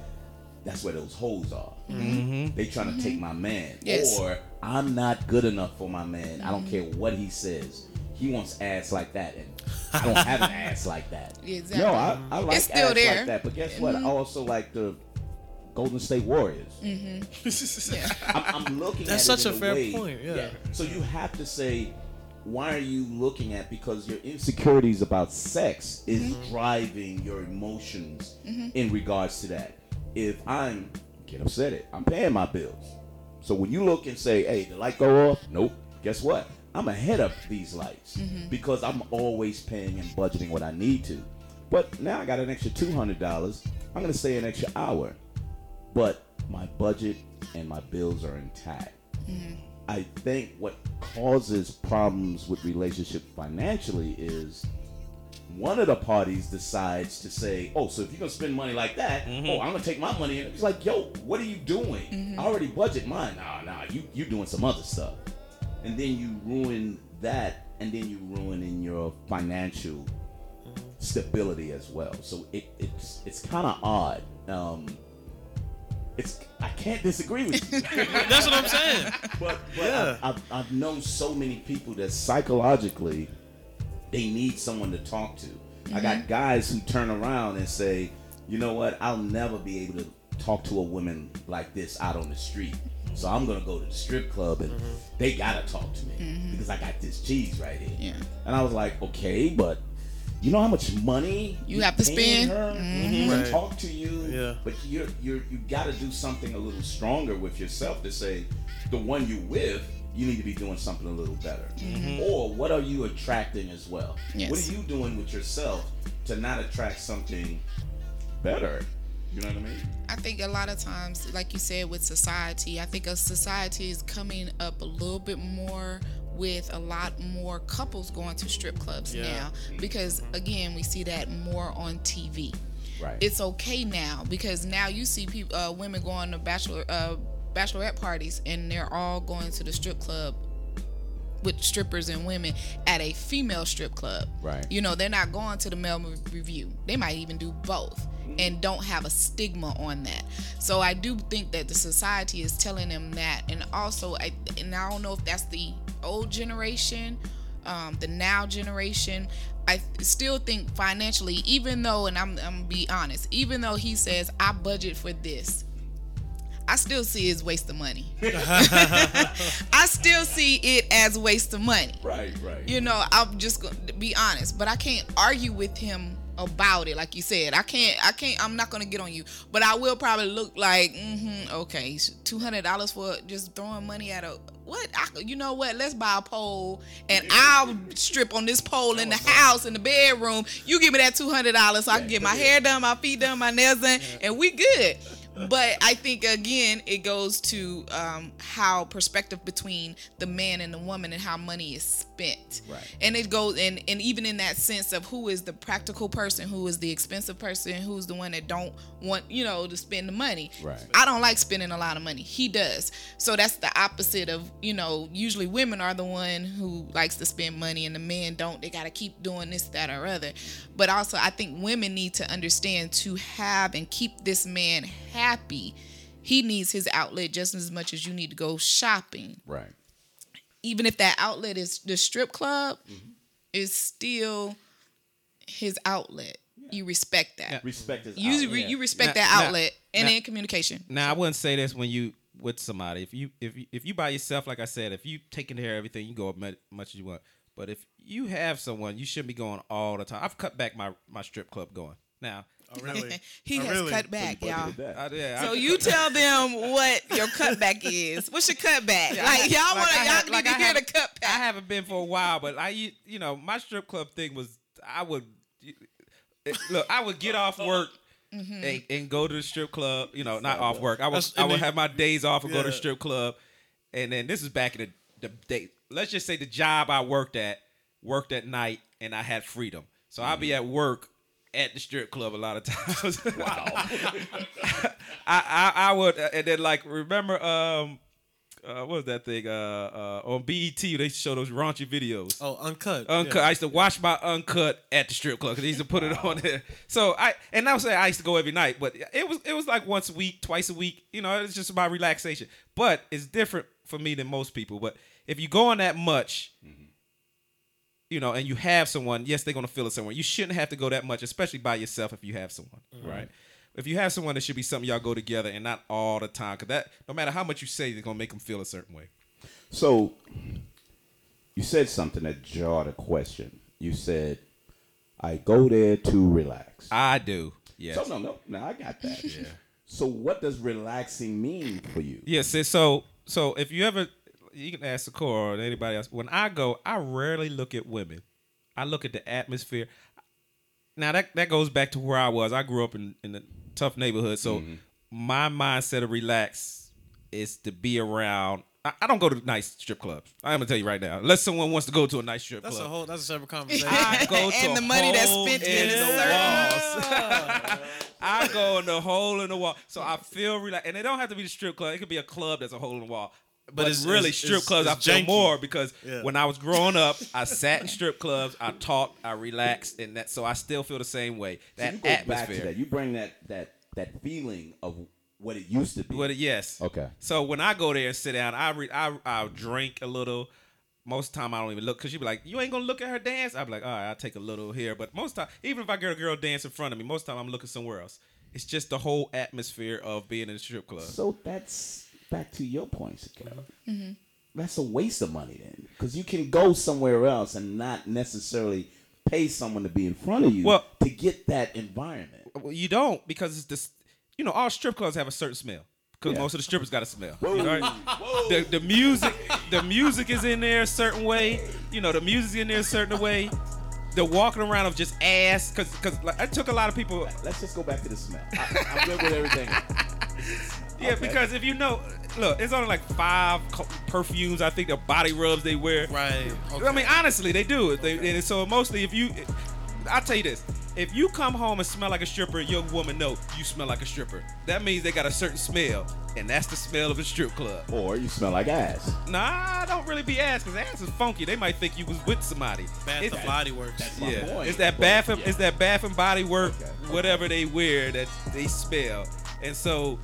S1: that's where those hoes are. Mm-hmm. They trying to take my man,
S4: Yes.
S1: or I'm not good enough for my man. I don't care what he says. He wants ass like that, and I don't have an ass like that.
S4: Exactly.
S1: No, I, I like
S4: It's still
S1: ass
S4: there.
S1: like that, but guess what? I mm-hmm. also like the Golden State Warriors. Mm-hmm.
S4: Yeah.
S1: I'm, I'm looking
S2: That's
S1: at it
S2: such
S1: in
S2: a fair
S1: way-
S2: point, yeah.
S1: So you have to say, why are you looking at because your insecurities about sex is
S4: Mm-hmm.
S1: driving your emotions in regards to that. If I'm get upset it, I'm paying my bills. So when you look and say, hey, the light go off, nope. Guess what? I'm ahead of these lights
S4: Mm-hmm.
S1: because I'm always paying and budgeting what I need to. But now I got an extra two hundred dollars. I'm gonna stay an extra hour but my budget and my bills are intact. I think what causes problems with relationship financially is one of the parties decides to say, "Oh, so if you're gonna spend money like that, oh, I'm gonna take my money." And it's like, "Yo, what are you doing? I already budget mine. Nah, nah, you you doing some other stuff." And then you ruin that, and then you ruin in your financial stability as well. So it, it's it's kind of odd. Um, it's I can't disagree with you.
S2: That's what I'm saying.
S1: But, but
S2: Yeah.
S1: I've, I've, I've known so many people that psychologically they need someone to talk to. I got mm-hmm. guys who turn around and say, you know what, I'll never be able to talk to a woman like this out on the street. So I'm gonna go to the strip club and mm-hmm. they gotta talk to me mm-hmm. because I got this cheese right here.
S4: Yeah.
S1: And I was like, okay, but you know how much money
S4: You have to spend?
S1: her
S2: Mhm.
S1: to
S2: Right.
S1: talk to you.
S2: Yeah.
S1: But you're you're you got to do something a little stronger with yourself to say the one you with. You need to be doing something a little better. Or what are you attracting as well?
S4: Yes.
S1: What are you doing with yourself to not attract something better? You know what I mean?
S4: I think a lot of times, like you said, with society, I think a society is coming up a little bit more with a lot more couples going to strip clubs
S2: Yeah.
S4: now because again we see that more on TV.
S1: Right.
S4: It's okay now because now you see people, uh, women going to bachelor, uh, bachelorette parties and they're all going to the strip club with strippers and women at a female strip club.
S1: Right.
S4: You know, they're not going to the male revue. They might even do both and don't have a stigma on that. So I do think that the society is telling them that. And also, I, and I don't know if that's the old generation, um, the now generation. I still think financially, even though, and I'm, I'm gonna be honest, even though he says, I budget for this, I still see it as waste of money. I still see it as waste of money.
S1: Right, right.
S4: You know, I'm just going to be honest, but I can't argue with him about it. Like you said, I can't. I can't. I'm not gonna get on you, but I will probably look like, mm-hmm, okay, two hundred dollars for just throwing money at a what? I, you know what? Let's buy a pole and I'll strip on this pole in the house in the bedroom. You give me that two hundred dollars so I can get my hair done, my feet done, my nails done, and we good but I think again it goes to um, how perspective between the man and the woman and how money is spent.
S1: Right.
S4: And it goes and and even in that sense of who is the practical person, who is the expensive person, who's the one that don't want you know to spend the money.
S1: Right.
S4: I don't like spending a lot of money. He does. So that's the opposite of you know usually women are the one who likes to spend money and the men don't. They got to keep doing this that or other. But also I think women need to understand to have and keep this man happy, he needs his outlet just as much as you need to go shopping.
S1: Right.
S4: Even if that outlet is the strip club, mm-hmm. is still his outlet. You respect that.
S1: Respect is
S4: You
S1: out.
S4: re- you respect
S3: Now-
S4: that
S3: now-
S4: outlet and
S3: now-
S4: then communication.
S3: Now I wouldn't say this when you with somebody. If you if you, if you by yourself, like I said, if you taking care of everything, you go as much as you want. But if you have someone, you shouldn't be going all the time. I've cut back my my strip club going now.
S2: Oh, really?
S4: he
S2: Oh,
S4: has
S2: really?
S4: cut back,
S1: Budgeted
S4: y'all.
S1: that.
S3: I, yeah,
S4: So
S3: I,
S4: you tell them what your cutback is. What's your cutback? Like y'all want to y'all
S3: have-
S4: need
S3: like
S4: to
S3: I
S4: hear the
S3: haven't-
S4: cutback.
S3: I haven't been for a while, but I you know my strip club thing was I would look I would get off work.
S4: Mm-hmm.
S3: And, and go to the strip club, you know, not off work. I would I would have my days off and go to the strip club, and then this is back in the, the day. Let's just say the job I worked at worked at night, and I had freedom. So I'd
S2: Mm-hmm.
S3: be at work at the strip club a lot of times. wow. I, I I would uh, and then like remember um uh, what was that thing uh, uh on BET they show those raunchy videos.
S2: Oh, uncut.
S3: Uncut.
S2: Yeah.
S3: I used to watch my uncut at the strip club because they used to put it on there. So I and I would say I used to go every night, but it was it was like once a week, twice a week. You know, it's just about relaxation. But it's different for me than most people. But if you go on that much, you know, and you have someone, yes, they're gonna feel it somewhere. You shouldn't have to go that much, especially by yourself if you have someone, mm-hmm. right? If you have someone, it should be something y'all go together and not all the time. Cause that, no matter how much you say, it's gonna make them feel a certain way.
S1: So you said something that jarred a question. You said, "I go there to relax."
S3: I do. Yes.
S1: So no, no, no, I got that. yeah. So what does relaxing mean for you?
S3: Yes. so- so so if you ever you can ask Sakura or anybody else. When I go, I rarely look at women. I look at the atmosphere. Now that that goes back to where I was. I grew up in, in a tough neighborhood, so mm-hmm. my mindset of relax is to be around. I, I don't go to nice strip clubs. I'm gonna tell you right now. Unless someone wants to go to a nice strip
S2: That's
S3: club.
S2: That's a whole. That's a separate conversation.
S3: I go to
S4: And
S3: a
S4: the money that's spent
S3: in
S4: in
S3: the
S4: the
S3: walls. I go in the hole in the wall, so I feel relaxed. And it don't have to be the strip club; it could be a club that's a hole in the wall. But,
S2: it's-
S3: really,
S2: it's-
S3: strip
S2: it's-
S3: clubs I
S2: it's
S3: feel
S2: janky.
S3: more because
S2: Yeah.
S3: when I was growing up, I sat in strip clubs, I talked, I relaxed, and that. So I still feel the same way.
S1: So you
S3: That
S1: back to
S3: atmosphere.
S1: that. You bring that that that feeling of what it used to be.
S3: But yes.
S1: Okay.
S3: So when I go there and sit down, I re- I I'll drink a little. Most of the time I don't even look because you be like, you ain't gonna look at her dance. I'll be like, all right, I'll take a little here. But most time, even if I get a girl dance in front of me, most time I'm looking somewhere else. It's just the whole atmosphere of being in a strip club.
S1: So that's back to your point, Sakara.
S4: Mm-hmm.
S1: That's a waste of money then, because you can go somewhere else and not necessarily pay someone to be in front of you
S3: Well-
S1: to get that environment.
S3: Well, you don't because it's this. You know, all strip clubs have a certain smell because
S1: Yeah.
S3: most of the strippers got a smell. You know, right? the, the music, the music is in there a certain way. You know, the music's in there a certain way. The walking around of just ass because because like, I took a lot of people.
S1: Let's just go back to the smell. I, I'm good with everything.
S3: Yeah,
S1: Okay.
S3: because if you know, look, it's only like five co- perfumes. I think the body rubs they wear.
S2: right.
S3: I mean, honestly, they do. They, and so mostly, if you, I'll tell you this: if you come home and smell like a stripper, your woman know you smell like a stripper. That means they got a certain smell, and that's the smell of a strip club.
S1: Or you smell like ass.
S3: Nah, don't really be ass, cause ass is funky. They might think you was with somebody.
S2: Bath
S3: It's-
S2: and Body Works.
S1: my
S3: yeah,
S1: point,
S3: it's that bath and
S1: yeah.
S3: it's that bath and body work,
S1: Okay.
S3: whatever they wear that they smell, and so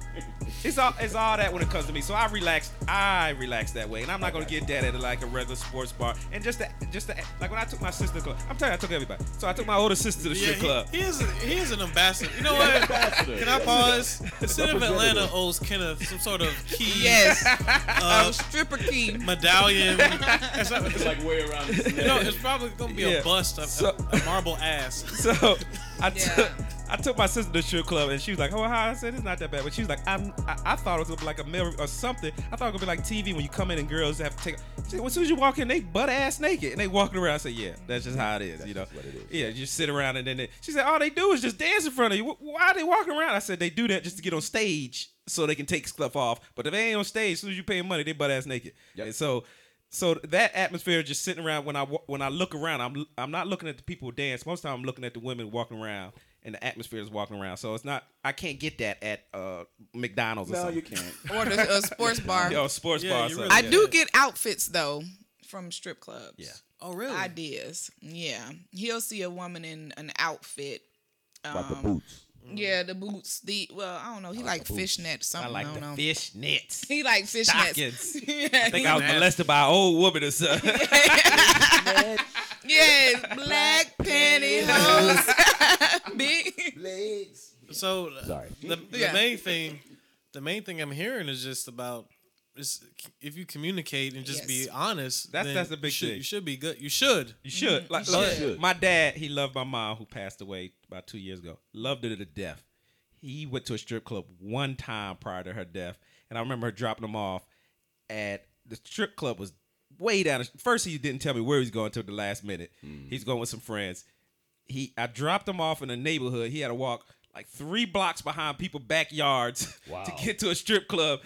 S3: it's all it's all that when it comes to me. So I relax, I relax that way, and I'm not gonna get that at like a regular sports bar. And just to, just to, like when I took my sister to club, I'm telling you, I took everybody. So I took my older sister to the
S2: Yeah,
S3: strip club.
S2: he, he is he is an ambassador. You know what?
S1: Ambassador.
S2: Can I pause? The city of Atlanta
S1: Representative.
S2: owes Kenneth some sort of key
S4: Yes.
S2: uh,
S4: stripper key.
S2: medallion. It's
S1: like way around his
S2: you know, it's probably gonna be
S3: Yeah.
S2: a bust of
S3: So-
S2: a, a marble ass.
S3: So I took
S4: Yeah.
S3: I took my sister to the strip club and she was like, "Oh, hi." I said, "It's not that bad," but she was like, "I'm." I, I thought it was gonna be like a mirror or something. I thought it was gonna be like TV when you come in and girls have to take. She said, well, as soon as you walk in, they butt ass naked and they walking around. I said, "Yeah, that's just how it is, you know."
S1: it is.
S3: Yeah, you just sit around and then they, she said, "All they do is just dance in front of you. Why are they walking around?" I said, "They do that just to get on stage so they can take stuff off. But if they ain't on stage, as soon as you pay money, they butt ass naked.
S1: Yep.
S3: And so." So that atmosphere just sitting around when I when I look around, I'm I'm not looking at the people who dance. Most of the time, I'm looking at the women walking around, and the atmosphere is walking around. So it's not I can't get that at uh, McDonald's or
S1: No,
S3: something.
S1: you can't.
S4: Or the a sports bar.
S3: Yo, sports
S2: Yeah,
S3: bar. or
S2: really
S4: I
S3: Yeah.
S4: do get outfits though from strip clubs.
S3: Yeah.
S2: Oh really?
S4: Ideas. Yeah. He'll see a woman in an outfit.
S1: About the
S4: Um,
S1: boots. Mm-hmm.
S4: Yeah, the boots. The well, I don't know. He oh, like
S1: the boots.
S4: fishnet
S3: I
S4: something. I,
S3: like
S4: don't
S3: the
S4: know.
S3: fish nets.
S4: He like fishnets.
S3: Stockings.
S4: yeah,
S3: I think I was molested by an old woman or something.
S4: yes, black pantyhose. Big.
S1: Legs.
S2: So
S1: Sorry.
S2: the, the
S4: Yeah.
S2: main thing, the main thing I'm hearing is just about. Is if you communicate and just be honest,
S3: That's- that's the big
S2: you should,
S3: thing.
S2: You should be good. You should.
S3: You should. Mm-hmm. Like,
S4: You
S3: look,
S1: should.
S3: my dad, he loved my mom who passed away about two years ago. Loved her to the death. He went to a strip club one time prior to her death, and I remember her dropping him off at the strip club was way down. First, he didn't tell me where he was going to the last minute. Mm-hmm. He's going with some friends. He, I dropped him off in a neighborhood. He had to walk like three blocks behind people backyards
S1: Wow.
S3: to get to a strip club,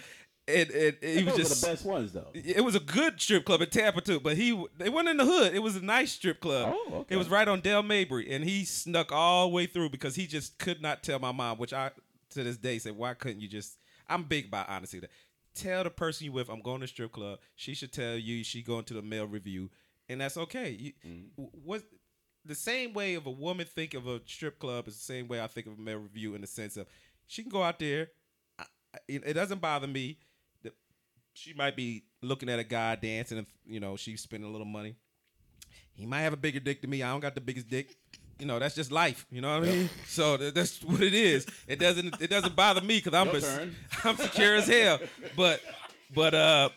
S3: and, and, and he was just
S1: the best ones, though.
S3: it was a good strip club in Tampa too, but he it wasn't in the hood. It was a nice strip club.
S1: Oh, okay.
S3: It was right on Dale Mabry, and he snuck all the way through because he just could not tell my mom. Which I to this day say, why couldn't you just? I'm big about honesty. That tell the person you with, I'm going to strip club. She should tell you she going to the male revue, and that's okay. You,
S1: Mm-hmm.
S3: What the same way of a woman think of a strip club is the same way I think of a male revue in the sense of she can go out there. I, I- it, it doesn't bother me. She might be looking at a guy dancing and you know she's spending a little money. He might have a bigger dick than me. I don't got the biggest dick. You know that's just life. You know what i mean? So th- that's what it is. It doesn't it doesn't bother me because i'm I'm secure as hell. But but uh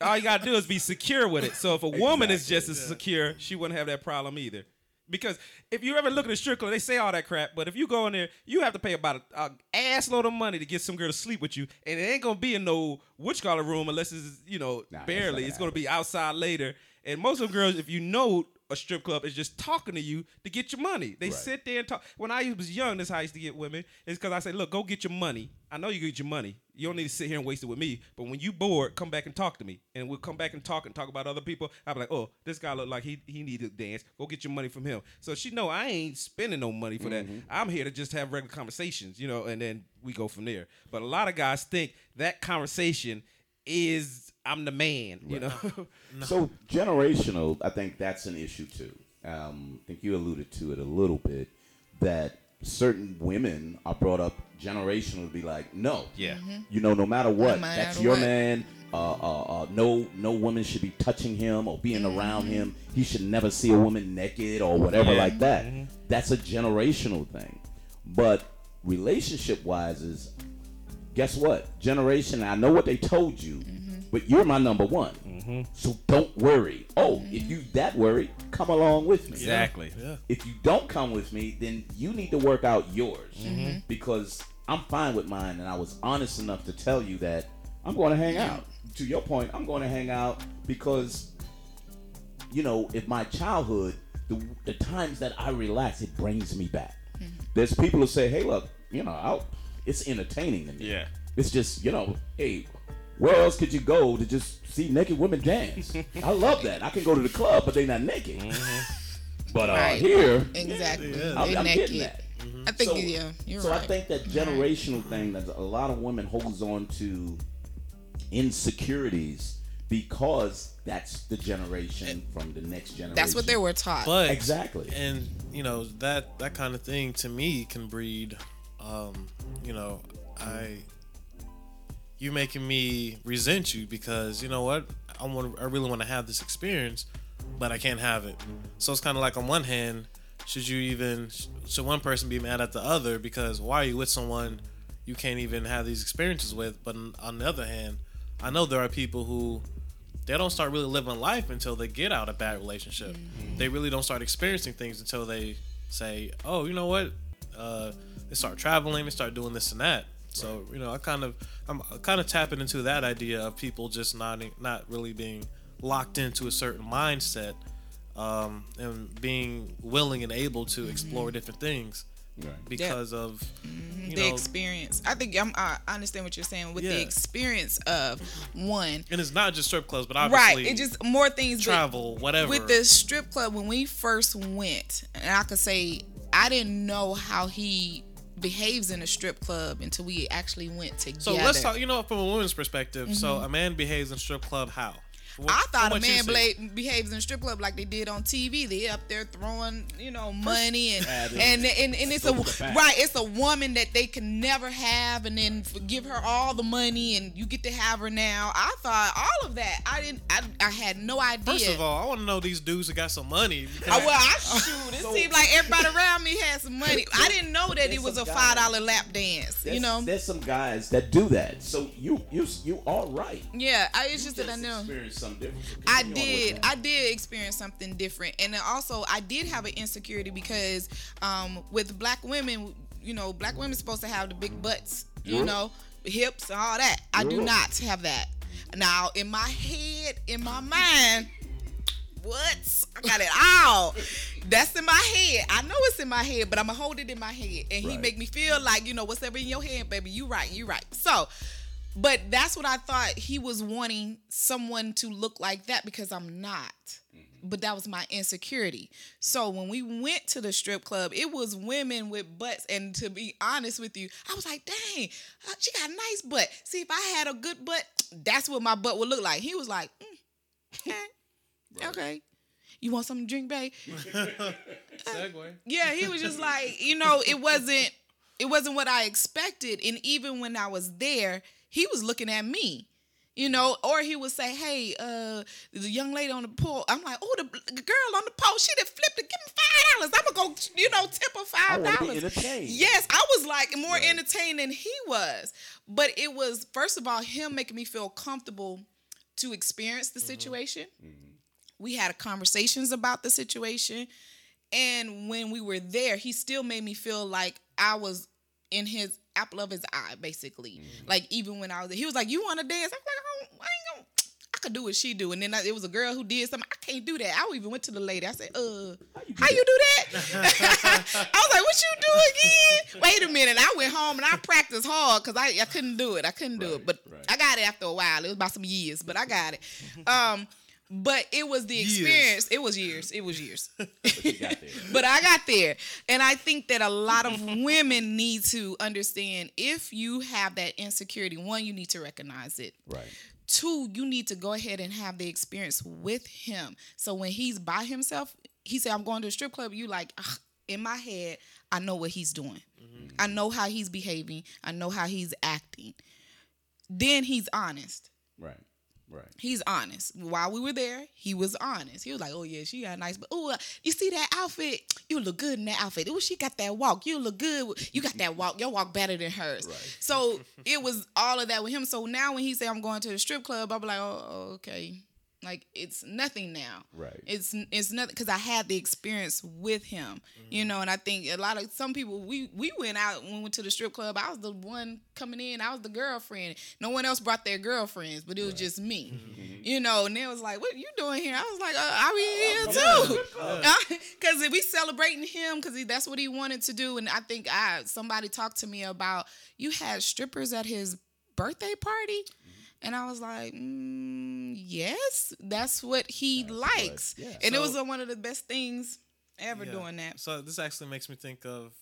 S3: all you gotta do is be secure with it. So if a woman is just as secure she wouldn't have that problem either because if you ever look at a strip club, they say all that crap, but if you go in there, you have to pay about a, a ass load of money to get some girl to sleep with you, and it ain't gonna be in no witch collar room unless it's you know
S1: Nah,
S3: barely. It's gonna
S1: gonna
S3: be outside later, and most of them girls, if you know a strip club, is just talking to you to get your money. They
S1: Right.
S3: sit there and talk. When I was young, this how I used to get women. Is because I said, look, go get your money. I know you get your money. You don't need to sit here and waste it with me. But when you bored, come back and talk to me, and we'll come back and talk and talk about other people. I'll be like, oh, this guy look like he he need to dance. Go get your money from him. So she know I ain't spending no money for that. Mm-hmm. I'm here to just have regular conversations, you know, and then we go from there. But a lot of guys think that conversation is I'm the man, you know.
S1: So generational, I think that's an issue too. Um, I think you alluded to it a little bit that certain women are brought up generational to be like, no,
S3: yeah.
S1: you know, no matter what,
S4: No matter
S1: that's your
S4: what.
S1: man. Uh, uh, uh, no, no woman should be touching him or being around him. He should never see a woman naked or whatever
S3: Yeah.
S1: like that. That's a generational thing. But relationship wise, is guess what? Generation. I know what they told you, but you're my number one. Mm-hmm. So don't worry. Oh, if you that worried, come along with me.
S3: Exactly.
S2: Yeah.
S1: If you don't come with me, then you need to work out yours mm-hmm. Mm-hmm. because I'm fine with mine, and I was honest enough to tell you that I'm going to hang out. To your point, I'm going to hang out because you know, if my childhood, the, the times that I relax, it brings me back. There's people who say, "Hey, look, you know, I'll, it's entertaining to me.
S3: Yeah.
S1: It's just, you know, hey, where else could you go to just see naked women dance? I love that. I can go to the club, but they're not naked. But uh,
S4: Right.
S1: here,
S4: Exactly.
S2: Yeah.
S1: I'm,
S4: They
S1: I'm
S4: naked.
S1: getting that.
S4: I think
S1: So-
S4: yeah, you're
S1: so
S4: right.
S1: I think that generational thing that a lot of women holds on to insecurities because that's the generation from the next generation.
S4: that's what they were taught.
S2: But
S1: Exactly.
S2: and you know that that kind of thing to me can breed, um, you know, I you making me resent you because you know what I want I really want to have this experience, but I can't have it. So it's kind of like on one hand, should you even should one person be mad at the other because why are you with someone you can't even have these experiences with? But on- the other hand, I know there are people who they don't start really living life until they get out of bad relationship. They really don't start experiencing things until they say, "Oh, you know what?" Uh, they start traveling, they start doing this and that. So you know, I kind of I'm kind of tapping into that idea of people just not not really being locked into a certain mindset um, and being willing and able to explore different things
S1: Right.
S2: because of you
S4: the
S2: know,
S4: experience. I think I'm, I understand what you're saying with the experience of one.
S2: and it's not just strip clubs, but
S4: Right.
S2: obviously
S4: It just more things. but
S2: travel, whatever.
S4: With the strip club, when we first went, and I could say I didn't know how he behaves in a strip club until we actually went together.
S2: So let's talk. You know, from a woman's perspective. So mm-hmm. a man behaves in a strip club how? What-
S4: I thought a man blade behaves in a strip club like they did on TV. They up there throwing, you know, money and
S1: Yeah, they-
S4: and, and and it's a
S1: Go to the back.
S4: right. It's a woman that they can never have, and then give her all the money, and you get to have her now. I thought all of that. I didn't. I, I had no idea.
S2: First of all, I want to know these dudes that got some money. because-
S4: Uh, well, I shoot. It seemed like everybody around me had some money. I didn't know that it was a five dollar lap dance. You know.
S1: there's some guys that do that. So you you you are right.
S4: Yeah, I, it's
S1: You
S4: just that I know.
S1: Something different.
S4: I
S1: continue on with
S4: did. I did experience something different, and then also I did have an insecurity because um, with black women, you know, black women supposed to have the big butts, you
S1: Yeah.
S4: know, hips and all that. I do not have that. Now, in my head, in my mind, what? I got it all. That's in my head. I know it's in my head, but I'm gonna hold it in my head, and he make me feel like you know what's whatever in your head, baby. You right. You right. So. But that's what I thought he was wanting someone to look like that because I'm not. But that was my insecurity. So when we went to the strip club, it was women with butts. And to be honest with you, I was like, dang, uh, she got a nice butt. See, if I had a good butt, that's what my butt would look like. He was like, mm, okay. okay. You want something to drink, babe?
S2: Segue.
S4: yeah he was just like you know it wasn't it wasn't what i expected and even when i was there he was looking at me you know or he would say hey uh the young lady on the pole i'm like oh the, girl on the pole she done flipped it give me five dollars i'm gonna go you know tip her five
S1: want to be
S4: dollars. Yes, I was like more
S1: Right.
S4: entertained than he was. But it was first of all him making me feel comfortable to experience the situation. We had conversations about the situation. And when we were there, he still made me feel like I was in his apple of his eye, basically. Like even when I was he was like, "You want to dance?" I'm like, I, don't, I ain't gonna. I could do what she do, and then I, it was a girl who did something. I can't do that. I even went to the lady. I said, "Uh, how you do that?" I was like, "What you do again?" Wait a minute. I went home and I practiced hard because I, I couldn't do it. I couldn't do it, but
S1: right.
S4: I got it after a while. It was about some years, but I got it. Um, but it was the
S2: Years.
S4: experience. It was years. It was years.
S1: But there.
S4: but I got there. And I think that a lot of women need to understand if you have that insecurity, one, you need to recognize it.
S1: Right.
S4: Two, you need to go ahead and have the experience with him. So when he's by himself, he said, I'm going to a strip club. You like, "Ugh," in my head, I know what he's doing. Mm-hmm. I know how he's behaving. I know how he's acting. Then he's honest
S1: Right. Right.
S4: he's honest. While we were there, he was honest. He was like, "Oh yeah, she got nice, but oh, uh, you see that outfit? You look good in that outfit. Oh, she got that walk. You look good. You got that walk. Your walk better than hers."
S1: Right.
S4: So it was all of that with him. So now when he say I'm going to the strip club, I'm like, "Oh, okay." Like it's nothing now.
S1: Right.
S4: It's it's nothing because I had the experience with him, you know. And I think a lot of some people we we went out when we went to the strip club. I was the one coming in. I was the girlfriend. No one else brought their girlfriends, but it was just me, you know. And they was like, "What you doing here?" I was like, uh, "I be here too," because we celebrating him because that's what he wanted to do. And I think I somebody talked to me about you had strippers at his birthday party. And I was like, mm, yes, that's what he likes.
S1: yeah.
S4: and it was
S2: So-
S4: uh, one of the best things ever
S2: Yeah.
S4: doing that.
S2: So this actually makes me think of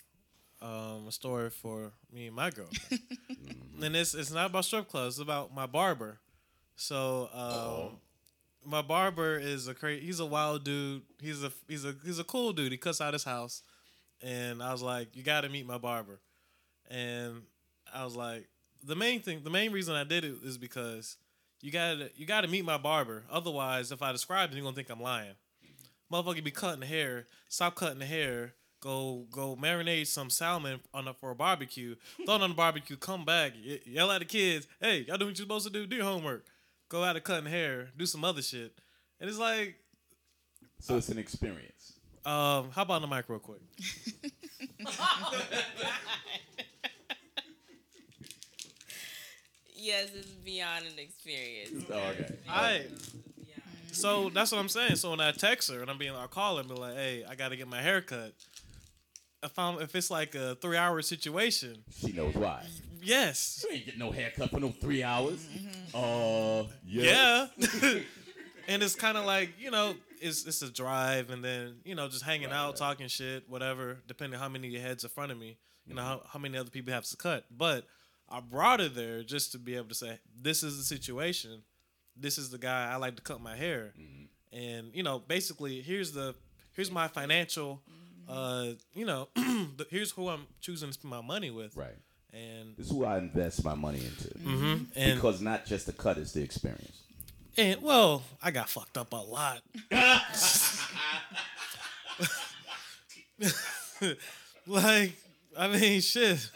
S2: um, a story for me and my girlfriend. and it's it's not about strip clubs. It's about my barber. So um, my barber is a crazy. He's a wild dude. He's a he's a he's a cool dude. He cuts out his house, and I was like, you got to meet my barber. And I was like, the main thing, the main reason I did it is because you gotta you gotta meet my barber. Otherwise, if I describe it, you're gonna think I'm lying motherfucker be cutting the hair, stop cutting the hair, go go marinate some salmon on a, for a barbecue, throw it on the barbecue, come back, y- yell at the kids, hey, y'all do what you're supposed to do, do your homework, go out of cutting hair, do some other shit, and it's like,
S1: So it's an experience.
S2: um, how about on the mic real quick?
S5: Yes, it's beyond an experience.
S1: Oh, okay.
S2: I so that's what I'm saying. So when I text her and I'm being, I call her and be like, hey, I got to get my hair cut. If I'm if it's like a three hour situation,
S1: She knows why.
S2: yes,
S1: You ain't getting no haircut for no three hours. Uh, yeah.
S2: Yeah. and it's kind of like, you know, it's it's a drive and then, you know, just hanging out, talking shit, whatever, depending how many heads in front of me, you know, how, how many other people have to cut. But I brought her there just to be able to say, this is the situation. This is the guy I like to cut my hair. Mm-hmm. And, you know, basically here's the here's my financial mm-hmm. uh, you know, the, here's who I'm choosing to spend my money with.
S1: Right.
S2: And
S1: This is who I invest my money into. Mm-hmm.
S2: and
S1: Because not just the cut is the experience.
S2: And well, I got fucked up a lot. like, I mean, shit.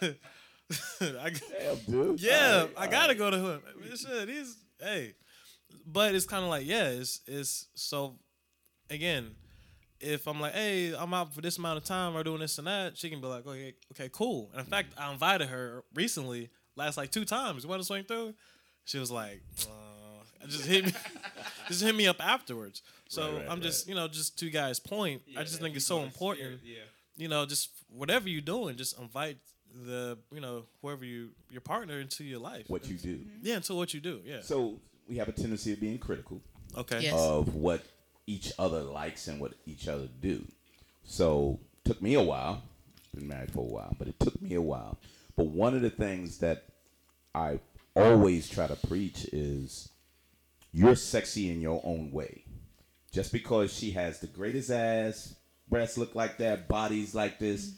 S2: I,
S1: Damn, dude.
S2: yeah,
S1: right,
S2: I gotta
S1: right.
S2: go to him. Shit, he's hey, but it's kind of like yeah, it's it's so again. If I'm like, hey, I'm out for this amount of time, or doing this and that, she can be like, okay, okay, cool. And in fact, I invited her recently, last like two times. You want to swing through? She was like, uh, just hit me, just hit me up afterwards. So
S1: Right,
S2: I'm just, you know, just to you guys' point. I just think it's so important
S3: Yeah.
S2: you know, just whatever you're doing, just invite the, you know, whoever you your partner into your life.
S1: What you do. Mm-hmm.
S2: Yeah, into what you do. Yeah.
S1: So we have a tendency of being critical
S2: Okay.
S4: Yes.
S1: of what each other likes and what each other do. So took me a while. Been married for a while, but it took me a while. But one of the things that I always try to preach is you're sexy in your own way. Just because she has the greatest ass, breasts look like that, bodies like this,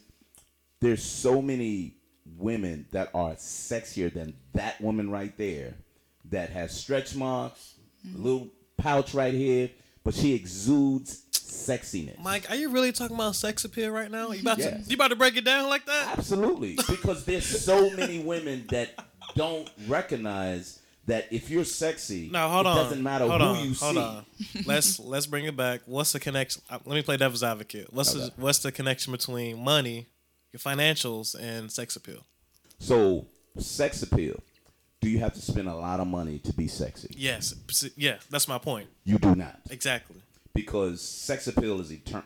S1: there's so many women that are sexier than that woman right there that has stretch marks, a little pouch right here, but she exudes sexiness.
S2: Mike, are you really talking about sex appeal right now? You about
S1: Yes.
S2: to you about to break it down like that?
S1: Absolutely, because there's so many women that don't recognize that if you're sexy,
S2: Now hold
S1: it
S2: on.
S1: doesn't matter
S2: hold
S1: who
S2: on,
S1: you
S2: hold
S1: see.
S2: on. let's let's bring it back. What's the connection? uh, Let me play devil's advocate. What's
S1: Okay.
S2: the what's the connection between money, your financials, and sex appeal?
S1: So, sex appeal. Do you have to spend a lot of money to be sexy?
S2: Yes. Yeah. That's my point.
S1: You do not,
S2: Exactly.
S1: because sex appeal is etern-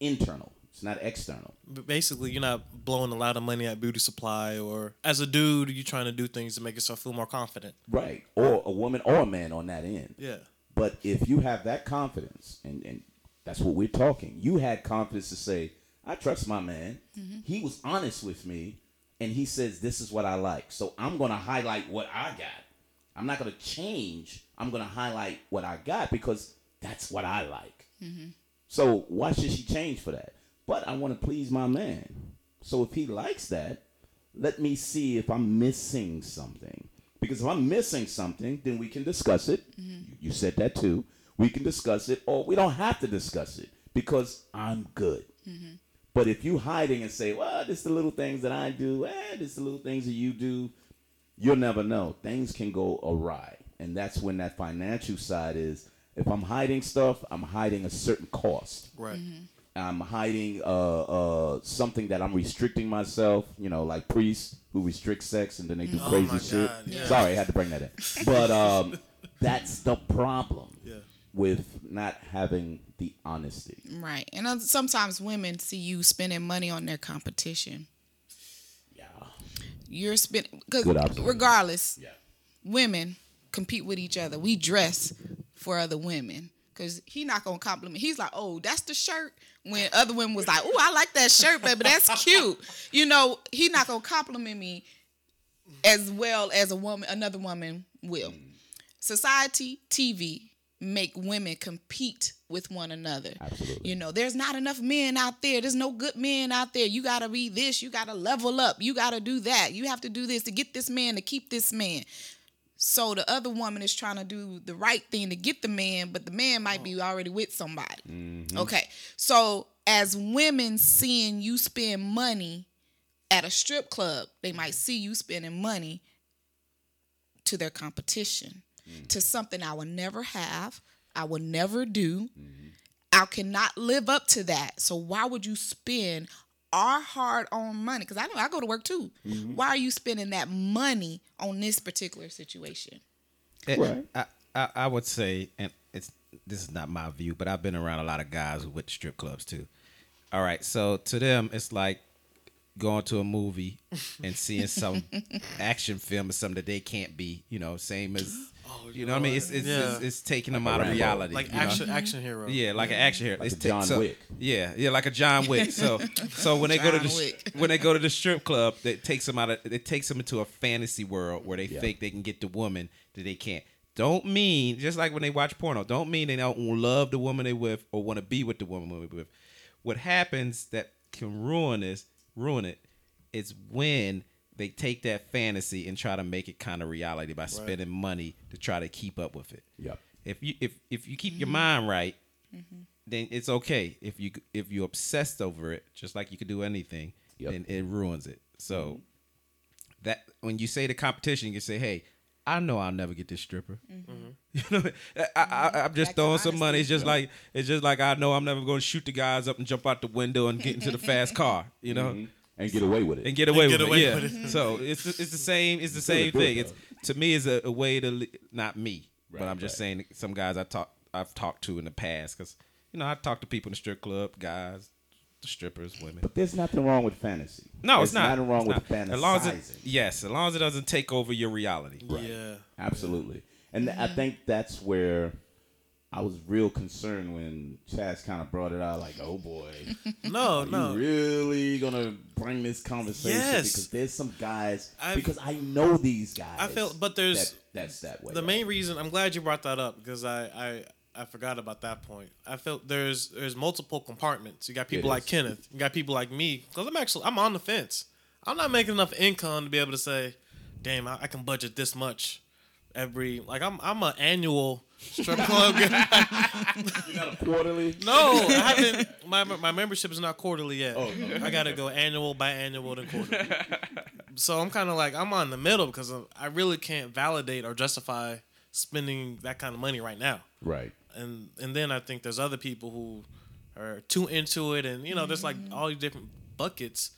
S1: internal. It's not external.
S2: But basically, you're not blowing a lot of money at beauty supply, or as a dude, you're trying to do things to make yourself feel more confident.
S1: Right. Or a woman or a man on that end.
S2: Yeah.
S1: But if you have that confidence, and, and that's what we're talking, you had confidence to say, I trust my man. Mm-hmm. He was honest with me, and he says, This is what I like. So I'm going to highlight what I got. I'm not going to change. I'm going to highlight what I got because that's what I like. Mm-hmm. So why should she change for that? But I want to please my man. So if he likes that, let me see if I'm missing something. Because if I'm missing something, then we can discuss it. Mm-hmm. You, you said that too. We can discuss it, or we don't have to discuss it because I'm good. But if you hiding and say, "Well, this the little things that I do, eh, this the little things that you do," you'll never know. Things can go awry, and that's when that financial side is. If I'm hiding stuff, I'm hiding a certain cost.
S2: Right.
S1: I'm hiding uh, uh, something that I'm restricting myself, you know, like priests who restrict sex and then they do crazy
S2: Oh my
S1: shit.
S2: God, yeah.
S1: Sorry, I had to bring that in. But um, that's the problem
S2: Yeah.
S1: With not having the honesty.
S4: Right. And sometimes women see you spending money on their competition.
S1: Yeah.
S4: You're spending because regardless,
S1: Yeah.
S4: women compete with each other. We dress for other women. Cause he not gonna compliment. He's like, "Oh, that's the shirt." When other women was like, "Oh, I like that shirt, baby. That's cute." You know, he not gonna compliment me as well as a woman, another woman will. Mm. Society, TV make women compete with one another.
S1: Absolutely.
S4: You know, there's not enough men out there. There's no good men out there. You got to be this. You got to level up. You got to do that. You have to do this to get this man to keep this man. So the other woman is trying to do the right thing to get the man, but the man might be already with somebody. Mm-hmm. Okay. So as women seeing you spend money at a strip club, they might see you spending money to their competition, to something I will never have, I will never do. I cannot live up to that. So why would you spend our hard earned money? Because I know I go to work too. Why are you spending that money on this particular situation?
S3: Eh,
S1: Right.
S3: I, I, I would say, and it's this is not my view, but I've been around a lot of guys who went to strip clubs too. All right, so to them, it's like going to a movie and seeing some action film or something that they can't be. You know, same as Oh, you know what I mean. It's it's,
S2: Yeah.
S3: it's, it's taking them
S1: Like a
S3: out of reality.
S2: like
S3: you know?
S2: action action hero.
S3: Yeah, like an action hero.
S1: Like
S3: it's
S1: a John
S3: so-
S1: Wick.
S3: Yeah, yeah, like a John Wick. So, so when they go to the
S4: Wick.
S3: when they go to the strip club, that takes them out of it takes them into a fantasy world where they
S1: Yeah.
S3: think they can get the woman that they can't. Don't mean just like when they watch porno. Don't mean they don't love the woman they with or want to be with the woman they with. What happens that can ruin this, ruin it, is when they take that fantasy and try to make it kind of reality by spending money to try to keep up with it
S1: Yep.
S3: if you if if you keep your mm-hmm. mind right, mm-hmm. then it's okay. If you if you're obsessed over it, just like you could do anything,
S1: Yep.
S3: then it ruins it. So mm-hmm. that when you say the competition, you say, "Hey, I know I'll never get this stripper." You know, I, I, I'm just
S4: Back
S3: throwing some money. It's just like it's just like I know I'm never going to shoot the guys up and jump out the window and get into the fast car. You know.
S1: And get away with it.
S3: and get away,
S2: get
S3: with,
S2: away
S3: it. Yeah.
S2: with it.
S3: so it's it's the same. It's the
S1: Still
S3: same
S1: good,
S3: thing. It's to me is a, a way to li- not me, but I'm just
S1: right.
S3: saying some guys I talk I've talked to in the past because you know I talk to people in the strip club, guys, the strippers, women.
S1: but there's nothing wrong with fantasy.
S3: No, it's
S1: There's
S3: not.
S1: Nothing wrong
S3: It's
S1: with
S3: not.
S1: fantasizing.
S3: As long as it, yes, as long as it doesn't take over your reality.
S2: Yeah.
S1: Absolutely. And mm-hmm. I think that's where I was real concerned when Chaz kind of brought it out like, oh boy,
S2: No,
S1: are
S2: no.
S1: you really going to bring this conversation?
S2: Yes.
S1: Because there's some guys,
S2: I've-
S1: because I know these guys.
S2: I feel- but there's-
S1: that, that's that way.
S2: the main reason I'm glad you brought that up because I, I I forgot about that point. I felt there's there's multiple compartments. You got people
S1: It
S2: like
S1: is.
S2: Kenneth. You got people like me because I'm actually I'm on the fence. I'm not making enough income to be able to say, damn, I, I can budget this much every like I'm I'm an annual strip club. guy.
S1: You got a quarterly?
S2: no, I haven't. My my membership is not quarterly yet.
S1: Oh, okay.
S2: I got to go annual, biannual, then quarterly. so I'm kind of like I'm on the middle because I really can't validate or justify spending that kind of money right now.
S1: Right.
S2: And and then I think there's other people who are too into it, and you know, there's like mm. all these different buckets,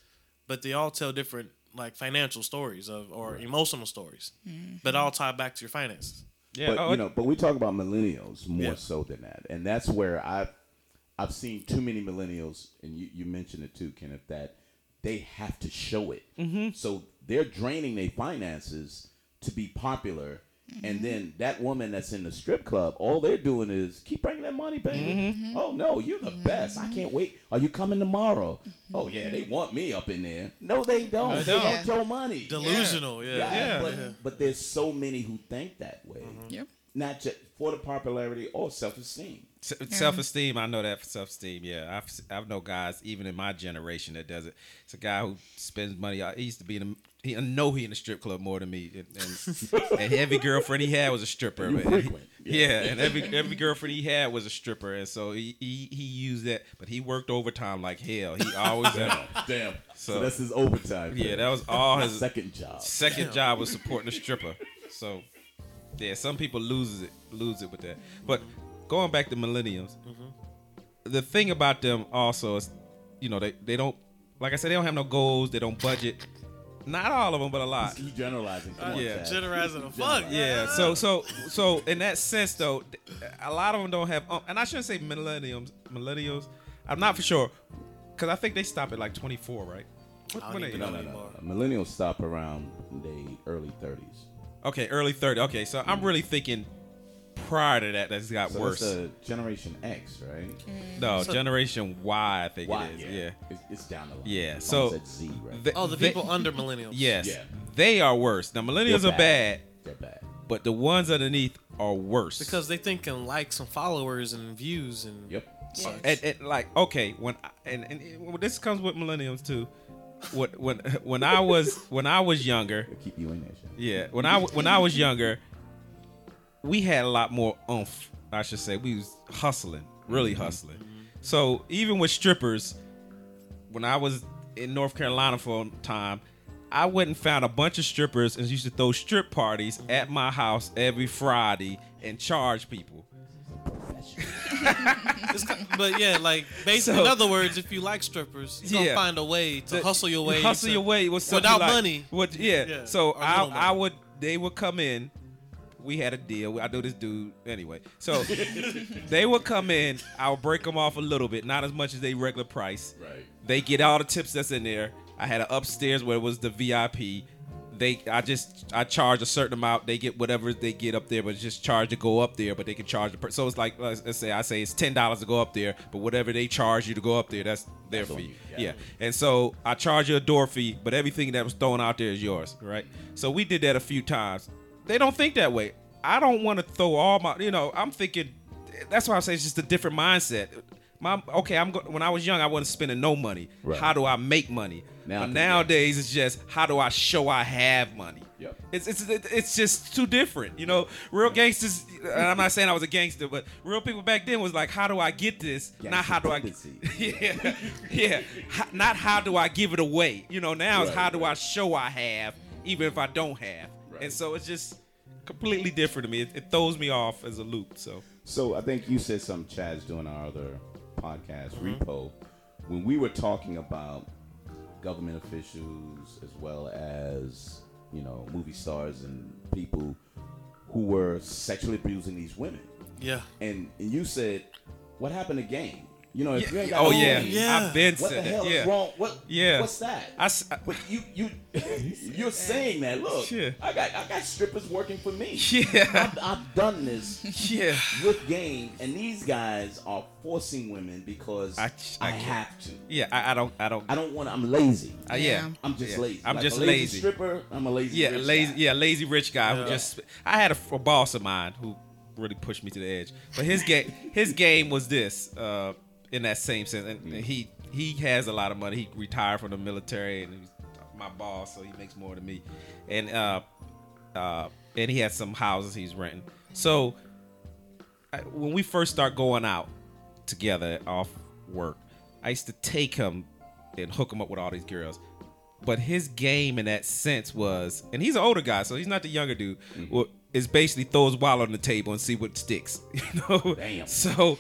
S2: but they all tell different like financial stories of or emotional stories, mm-hmm. but all tie back to your finances.
S3: Yeah,
S1: but
S3: oh,
S1: you know, but we talk about millennials more
S2: Yeah.
S1: so than that, and that's where I've I've seen too many millennials, and you, you mentioned it too, Kenneth, that they have to show it. Mm-hmm. So they're draining their finances to be popular, and then that woman that's in the strip club, all they're doing is keep bringing that money, baby. Mm-hmm. Oh no, you're the mm-hmm. best. I can't wait. Are you coming tomorrow? Mm-hmm. Oh yeah, they want me up in there. No, they don't.
S3: They
S1: They,
S3: don't.
S1: want your money.
S2: Delusional, yeah.
S1: Yeah,
S3: Yeah.
S1: but, but there's so many who think that way.
S4: Yep.
S1: Not just for the popularity or self esteem.
S3: Self esteem, I know that for self esteem. Yeah, I've I've know guys even in my generation that does it. It's a guy who spends money. uh, He used to be in. A, he I know he in the strip club more than me, and, and, and every girlfriend he had was a stripper.
S1: You
S3: but- yeah.
S1: yeah.
S3: and every every girlfriend he had was a stripper, and so he he, he used that. But he worked overtime like hell. He always had,
S1: Damn. So,
S3: So-
S1: that's his overtime.
S3: yeah.
S1: pay.
S3: That was all his
S1: second job.
S3: second
S2: Damn.
S3: job was supporting the stripper. So yeah, some people loses it lose it with that. But going back to millennials, mm-hmm. the thing about them also is, you know, they they don't like I said they don't have no goals. They don't budget. Not all of them, but a lot.
S1: You generalizing. Come on,
S3: yeah.
S1: Chad.
S2: Generalizing the fuck.
S3: Yeah. So so so in that sense though, a lot of them don't have. Um, and I shouldn't say millennials. Millennials. I'm not for sure because I think they stop at like 24, right? What,
S2: I don't
S3: when
S2: even
S3: they-
S1: No, no, no, no. Millennials stop around the early 30s.
S3: Okay, early 30. Okay, so I'm really thinking prior to that that's got
S1: So
S3: worse.
S1: that's a Generation X, right? Mm.
S3: no,
S2: So-
S3: Generation Y, I think
S1: Why?
S3: it is. Yeah.
S1: It's, it's down the line.
S3: Yeah, so-
S1: Z, right?
S3: They-
S2: Oh, the
S3: they-
S2: people under millennials.
S3: Yes.
S1: Yeah.
S3: They are worse. Now millennials
S1: They're
S3: are bad,
S1: They're bad.
S3: but the ones underneath are worse.
S2: Because they think in likes and followers and views and
S1: Yep.
S2: such.
S3: and, and like okay, when I, and, and it- this comes with millennials too. When when when I was when I was younger,
S1: They'll keep you in there. Sean.
S3: Yeah, when I when I was younger, we had a lot more oomph. I should say we was hustling, really mm-hmm. hustling. So even with strippers, when I was in North Carolina for a time, I went and found a bunch of strippers and used to throw strip parties at my house every Friday and charge people.
S2: But yeah, like basically,
S3: So-
S2: in other words, if you like strippers, you're gonna find a way to
S3: The-
S2: hustle your way,
S3: hustle
S2: to-
S3: your way with
S2: without
S3: like-
S2: money.
S3: What? Yeah.
S2: Yeah,
S3: So I. I would. They would come in. We had a deal. I knew this dude anyway. So they would come in. I'll break them off a little bit, not as much as they regular price.
S1: Right.
S3: They get all the tips that's in there. I had an upstairs where it was the VIP. They, I just, I charge a certain amount. They get whatever they get up there, but just charge to go up there. But they can charge the per- so it's like let's, let's say I say it's ten dollars to go up there, but whatever they charge you to go up there, that's their
S1: That's on
S3: fee.
S1: you,
S3: Yeah.
S1: yeah.
S3: And so I charge you a door fee, but everything that was thrown out there is yours, right? So we did that a few times. They don't think that way. I don't want to throw all my, you know, I'm thinking. That's why I say it's just a different mindset. My okay, I'm go- when I was young, I wasn't spending no money.
S1: Right.
S3: How do I make money?
S1: Now-
S3: but nowadays, it's just how do I show I have money?
S1: Yep.
S3: It's it's it's just too different, you know. Real gangsters. And I'm not saying I was a gangster, but real people back then was like, how do I get this? not how do I get. yeah, yeah. Not how do I give it away? You know, now it's
S1: Right,
S3: how do I show I have, even if I don't have.
S1: Right.
S3: And so it's just completely different to me. It, it throws me off as a loop. So
S1: So I think you said something, Chaz, doing our other podcast,
S3: Mm-hmm.
S1: Repo, when we were talking about government officials as well as, you know, movie stars and people who were sexually abusing these women.
S2: yeah.
S1: And, and you said, what happened to game? You know, if you ain't got
S3: oh
S1: no
S3: yeah,
S1: game,
S2: Yeah.
S3: I've been
S1: what the hell.
S3: Yeah.
S1: is wrong? What?
S3: Yeah.
S1: What's that?
S3: I s- I-
S1: but you you you're saying that. Look,
S3: Yeah.
S1: I got I got strippers working for me.
S3: Yeah.
S1: I've, I've done this
S3: yeah.
S1: with game, and these guys are forcing women because
S3: I-
S1: I,
S3: I can't.
S1: have to.
S3: Yeah, I, I don't, I don't.
S1: I don't want. I'm lazy.
S3: uh, yeah,
S4: Yeah.
S1: I'm just
S3: Yeah.
S1: lazy.
S3: I'm
S1: Like
S3: just
S1: a lazy,
S3: lazy.
S1: Stripper. I'm a lazy.
S3: yeah,
S1: rich
S3: lazy.
S1: guy.
S3: Yeah, lazy rich guy
S2: Yeah.
S3: who just. I had a, a boss of mine who really pushed me to the edge, but his game, his game was this. Uh, in that same sense, and and he he has a lot of money. He retired from the military, and he's my boss, so he makes more than me. And uh, uh, and he has some houses he's renting. So I, when we first start going out together off work, I used to take him and hook him up with all these girls. But his game in that sense was, and he's an older guy, so he's not the younger dude. Well, is basically throw his wallet on the table and see what sticks. You know.
S1: Damn.
S3: So,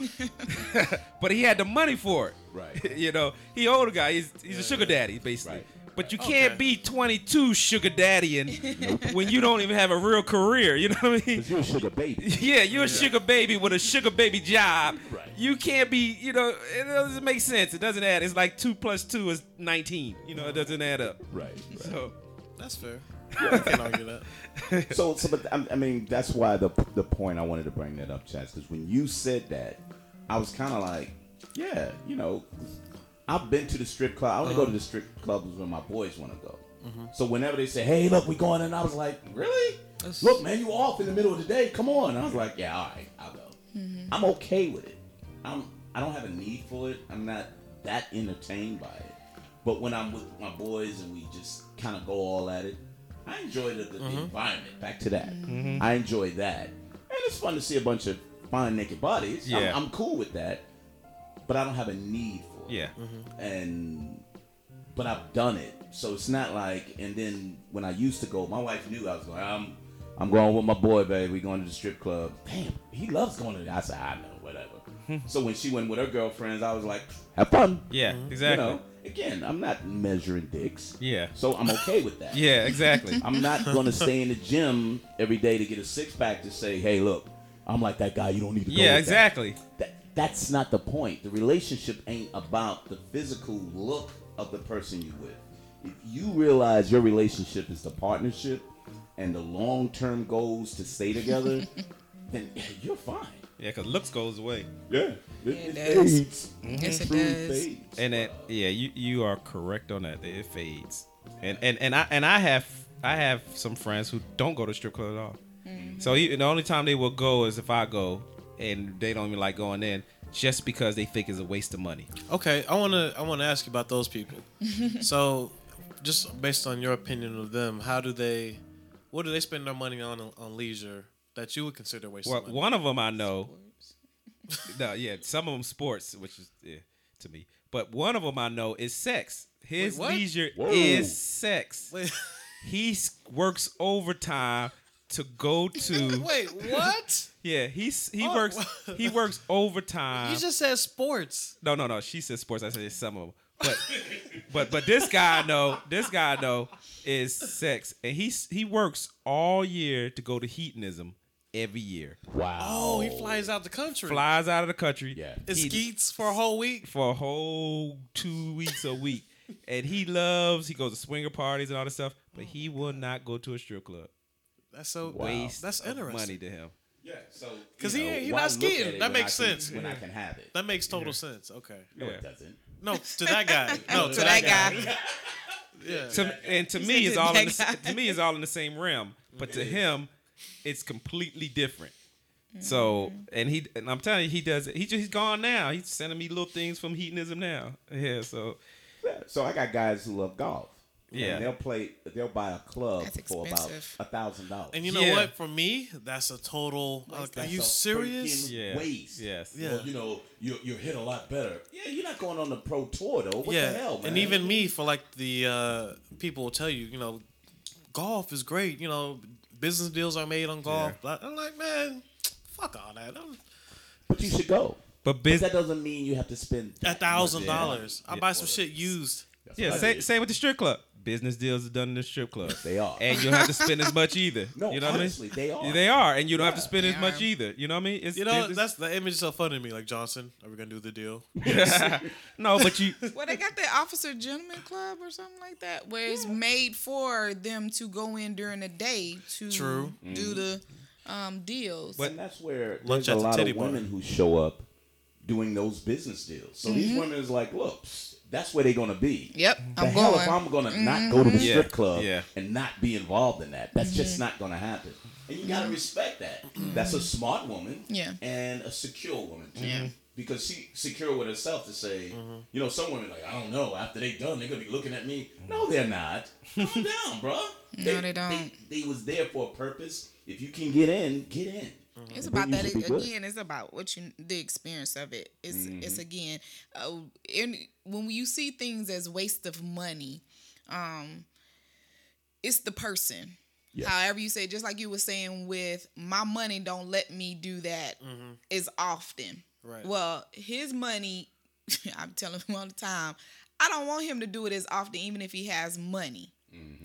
S3: but he had the money for it.
S1: Right.
S3: you know, he older guy. He's he's a sugar daddy basically.
S1: Right.
S3: But you can't
S2: Okay.
S3: be 22 sugar daddy and when you don't even have a real career. You know what I mean?
S1: Cause you're a sugar baby.
S3: Yeah, you're a sugar baby with a sugar baby job.
S1: Right.
S3: You can't be, you know, it doesn't make sense. It doesn't add. It's like two plus two is 19. You know, it doesn't add up.
S1: right. right.
S3: So,
S2: That's fair. I can't argue that.
S1: so, so, but I, I mean, that's why the the point I wanted to bring that up, Chaz, because when you said that, I was kind of like, yeah, you know, I've been to the strip club. I only go to uh-huh. the strip clubs when my boys want to go. Mm-hmm. So whenever they say, "Hey, look, we going," in, I was like, "Really?
S2: That's-
S1: Look, man, you off in the middle of the day? Come on!" I was like, "Yeah, all right, I'll go. Mm-hmm. I'm okay with it. I'm I don't have a need for it. I'm not that entertained by it. But when I'm with my boys and we just kind of go all at it, I enjoy the, the, the mm-hmm. environment. Back to that, mm-hmm. Mm-hmm. I enjoy that, and it's fun to see a bunch of fine naked bodies. I'm- I'm, cool with that, but I don't have a need for it
S3: yeah.
S1: and but I've done it. So it's not like and then when I used to go, my wife knew I was going, I'm I'm going with my boy, babe. We going to the strip club. Damn, he loves going to that. I said, I know, whatever. Hmm. so when she went with her girlfriends, I was like, have fun.
S3: Yeah,
S1: You
S3: exactly.
S1: know, again, I'm not measuring dicks.
S3: Yeah.
S1: So I'm okay with that.
S3: Yeah, exactly.
S1: I'm not going to stay in the gym every day to get a six pack to say, hey, look, I'm like that guy. You don't need to go.
S3: yeah,
S1: with that."
S3: exactly.
S1: that that's not the point. The relationship ain't about the physical look of the person you with. If you realize your relationship is the partnership and the long term goals to stay together, then you're fine.
S3: Yeah, because looks goes away.
S1: Yeah,
S4: it does.
S1: fades. Mm-hmm.
S4: Yes, it
S1: Truth
S4: does.
S1: fades.
S3: And that, yeah, you you are correct on that. It fades. And and and I and I have I have some friends who don't go to strip club at all. Mm-hmm. So you, the only time they will go is if I go, and they don't even like going in, just because they think it's a waste of money.
S2: Okay, I wanna I wanna ask you about those people. so, just based on your opinion of them, how do they, what do they spend their money on on leisure that you would consider a waste
S3: Well,
S2: of money?
S3: one of them I know. no, yeah, some of them sports, which is yeah, to me. But one of them I know is sex. His
S2: Wait,
S3: leisure
S1: Whoa.
S3: is sex.
S2: Wait,
S3: He works overtime to go to.
S2: wait, what?
S3: Yeah, he's he
S2: Oh,
S3: works he works overtime.
S2: You just said sports.
S3: no, no, no. She said sports. I said some of them. But but but this guy I know, this guy I know is sex, and he's he works all year to go to hedonism every year.
S1: Wow.
S2: Oh, he flies out the country.
S3: Flies out of the country.
S1: Yeah.
S2: It
S3: He-
S2: skeets for a whole week.
S3: for a whole two weeks a week. And he loves, he goes to swinger parties and all this stuff, but he will not go to a strip club.
S2: That's so.
S3: Waste
S2: That's interesting.
S3: money to him.
S1: Yeah. So
S2: 'Cause
S1: you
S2: he
S1: know,
S2: ain't- he
S1: why
S2: not
S1: look
S2: skiing. That makes
S1: can-
S2: sense.
S1: when I can have it.
S2: That makes total sense. Okay.
S1: no,
S3: Yeah.
S1: it doesn't.
S2: No, to that guy. No, to,
S4: To
S2: that,
S4: that
S2: guy.
S4: guy.
S2: Yeah.
S3: To, and to
S4: He
S3: me,
S4: said
S3: it's all in the,
S4: guy.
S3: to me, it's all in the same realm. But to him, it's completely different. So, and he, and I'm telling you, he does it. He just, he's gone now. He's sending me little things from hedonism now. Yeah. So,
S1: So I got guys who love golf.
S3: Yeah.
S1: And they'll play. They'll buy a club for about a thousand dollars.
S2: And you know
S3: Yeah.
S2: what? For me, that's a total. Like, are you
S1: a
S2: serious?
S3: yeah.
S1: Waste.
S3: Yes.
S2: Yeah.
S1: Well, you know, you you hit a lot better. Yeah, you're not going on the pro tour though. What
S2: yeah.
S1: the hell, man?
S2: and even me, for like the uh, people will tell you, you know, golf is great. You know, business deals are made on golf. But I'm like, man, fuck all that. I'm,
S1: But you should go.
S3: But
S1: But
S3: business,
S1: that doesn't mean you have to spend
S2: a thousand dollars. I buy some shit used.
S1: That's
S3: yeah,
S1: what I
S3: same, same with the strip club. Business deals are done in the strip club.
S1: They are.
S3: and you don't have to spend as much either.
S1: No,
S3: you know
S1: honestly,
S3: what I
S1: they
S3: mean?
S1: are.
S3: They are, and you don't have to spend as
S4: They
S3: much
S4: are.
S3: either. You know what I mean? It's,
S2: You know,
S3: it's-
S2: that's the image is so funny to me. Like Johnson, are we gonna do the deal?
S3: no, but you.
S4: Well, they got the Officer Gentleman Club or something like that, where it's made for them to go in during the day to
S2: True.
S4: do the um, deals.
S1: and that's where
S2: Lunch
S1: there's a
S2: at the
S1: lot
S2: titty
S1: of
S2: bar.
S1: women who show up doing those business deals. So
S4: Mm-hmm.
S1: these women is like, look, psst, that's where they're gonna be.
S4: Yep,
S1: The
S4: I'm
S1: hell
S4: going.
S1: if I'm gonna not go to the
S3: Yeah,
S1: strip club
S3: yeah.
S1: and not be involved in that. That's
S4: Mm-hmm.
S1: just not gonna happen. And you gotta respect that. That's a smart woman
S4: Yeah.
S1: and a secure woman. too.
S4: Yeah.
S1: Because she secure with herself to say, you know, some women like, I don't know, after they done, they're gonna be looking at me. No, they're not. Calm down, bro.
S4: No, they don't.
S1: They, they was there for a purpose. If you can get in, get in.
S4: It's about that
S1: you should be good.
S4: again. It's about what you the experience of it. It's
S1: Mm-hmm.
S4: it's again, uh, in, when you see things as waste of money, um, it's the person.
S1: Yes.
S4: However you say, just like you were saying with my money, don't let me do that as often.
S2: Right.
S4: Well, his money, I'm telling him all the time. I don't want him to do it as often, even if he has money.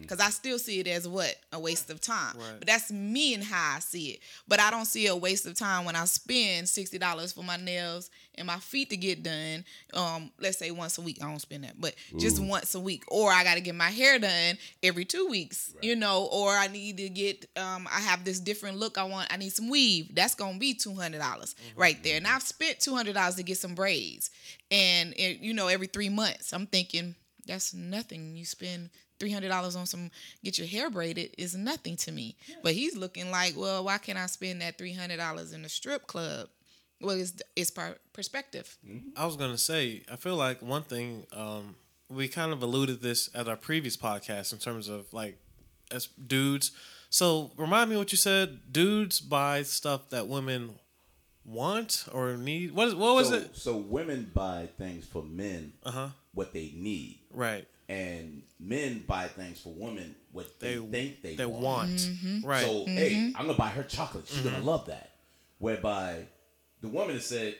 S4: Because I still see it as what? A waste of time.
S2: Right.
S4: But that's me and how I see it. But I don't see a waste of time when I spend $60 for my nails and my feet to get done. Um, let's say once a week. I don't spend that, but just once a week. Or I got to get my hair done every two weeks, you know, or I need to get, um, I have this different look I want. I need some weave. That's going to be $200 right there. And I've spent $200 to get some braids. And, it, you know, every three months, I'm thinking, that's nothing. You spend three hundred dollars on some get your hair braided is nothing to me. But he's looking like, well, why can't I spend that three hundred dollars in a strip club? Well, it's it's per- perspective.
S2: I was gonna say, I feel like one thing um, we kind of alluded this at our previous podcast in terms of like as dudes. So remind me what you said. Dudes buy stuff that women want or need. What is what was
S1: so,
S2: it?
S1: So women buy things for men
S2: Uh huh.
S1: what they need,
S2: Right.
S1: And men buy things for women what they,
S2: They
S1: think they,
S2: They
S1: want.
S2: want.
S4: Mm-hmm.
S2: Right.
S1: So mm-hmm. hey, I'm gonna buy her chocolate. She's gonna mm-hmm. love that. Whereby the woman has said,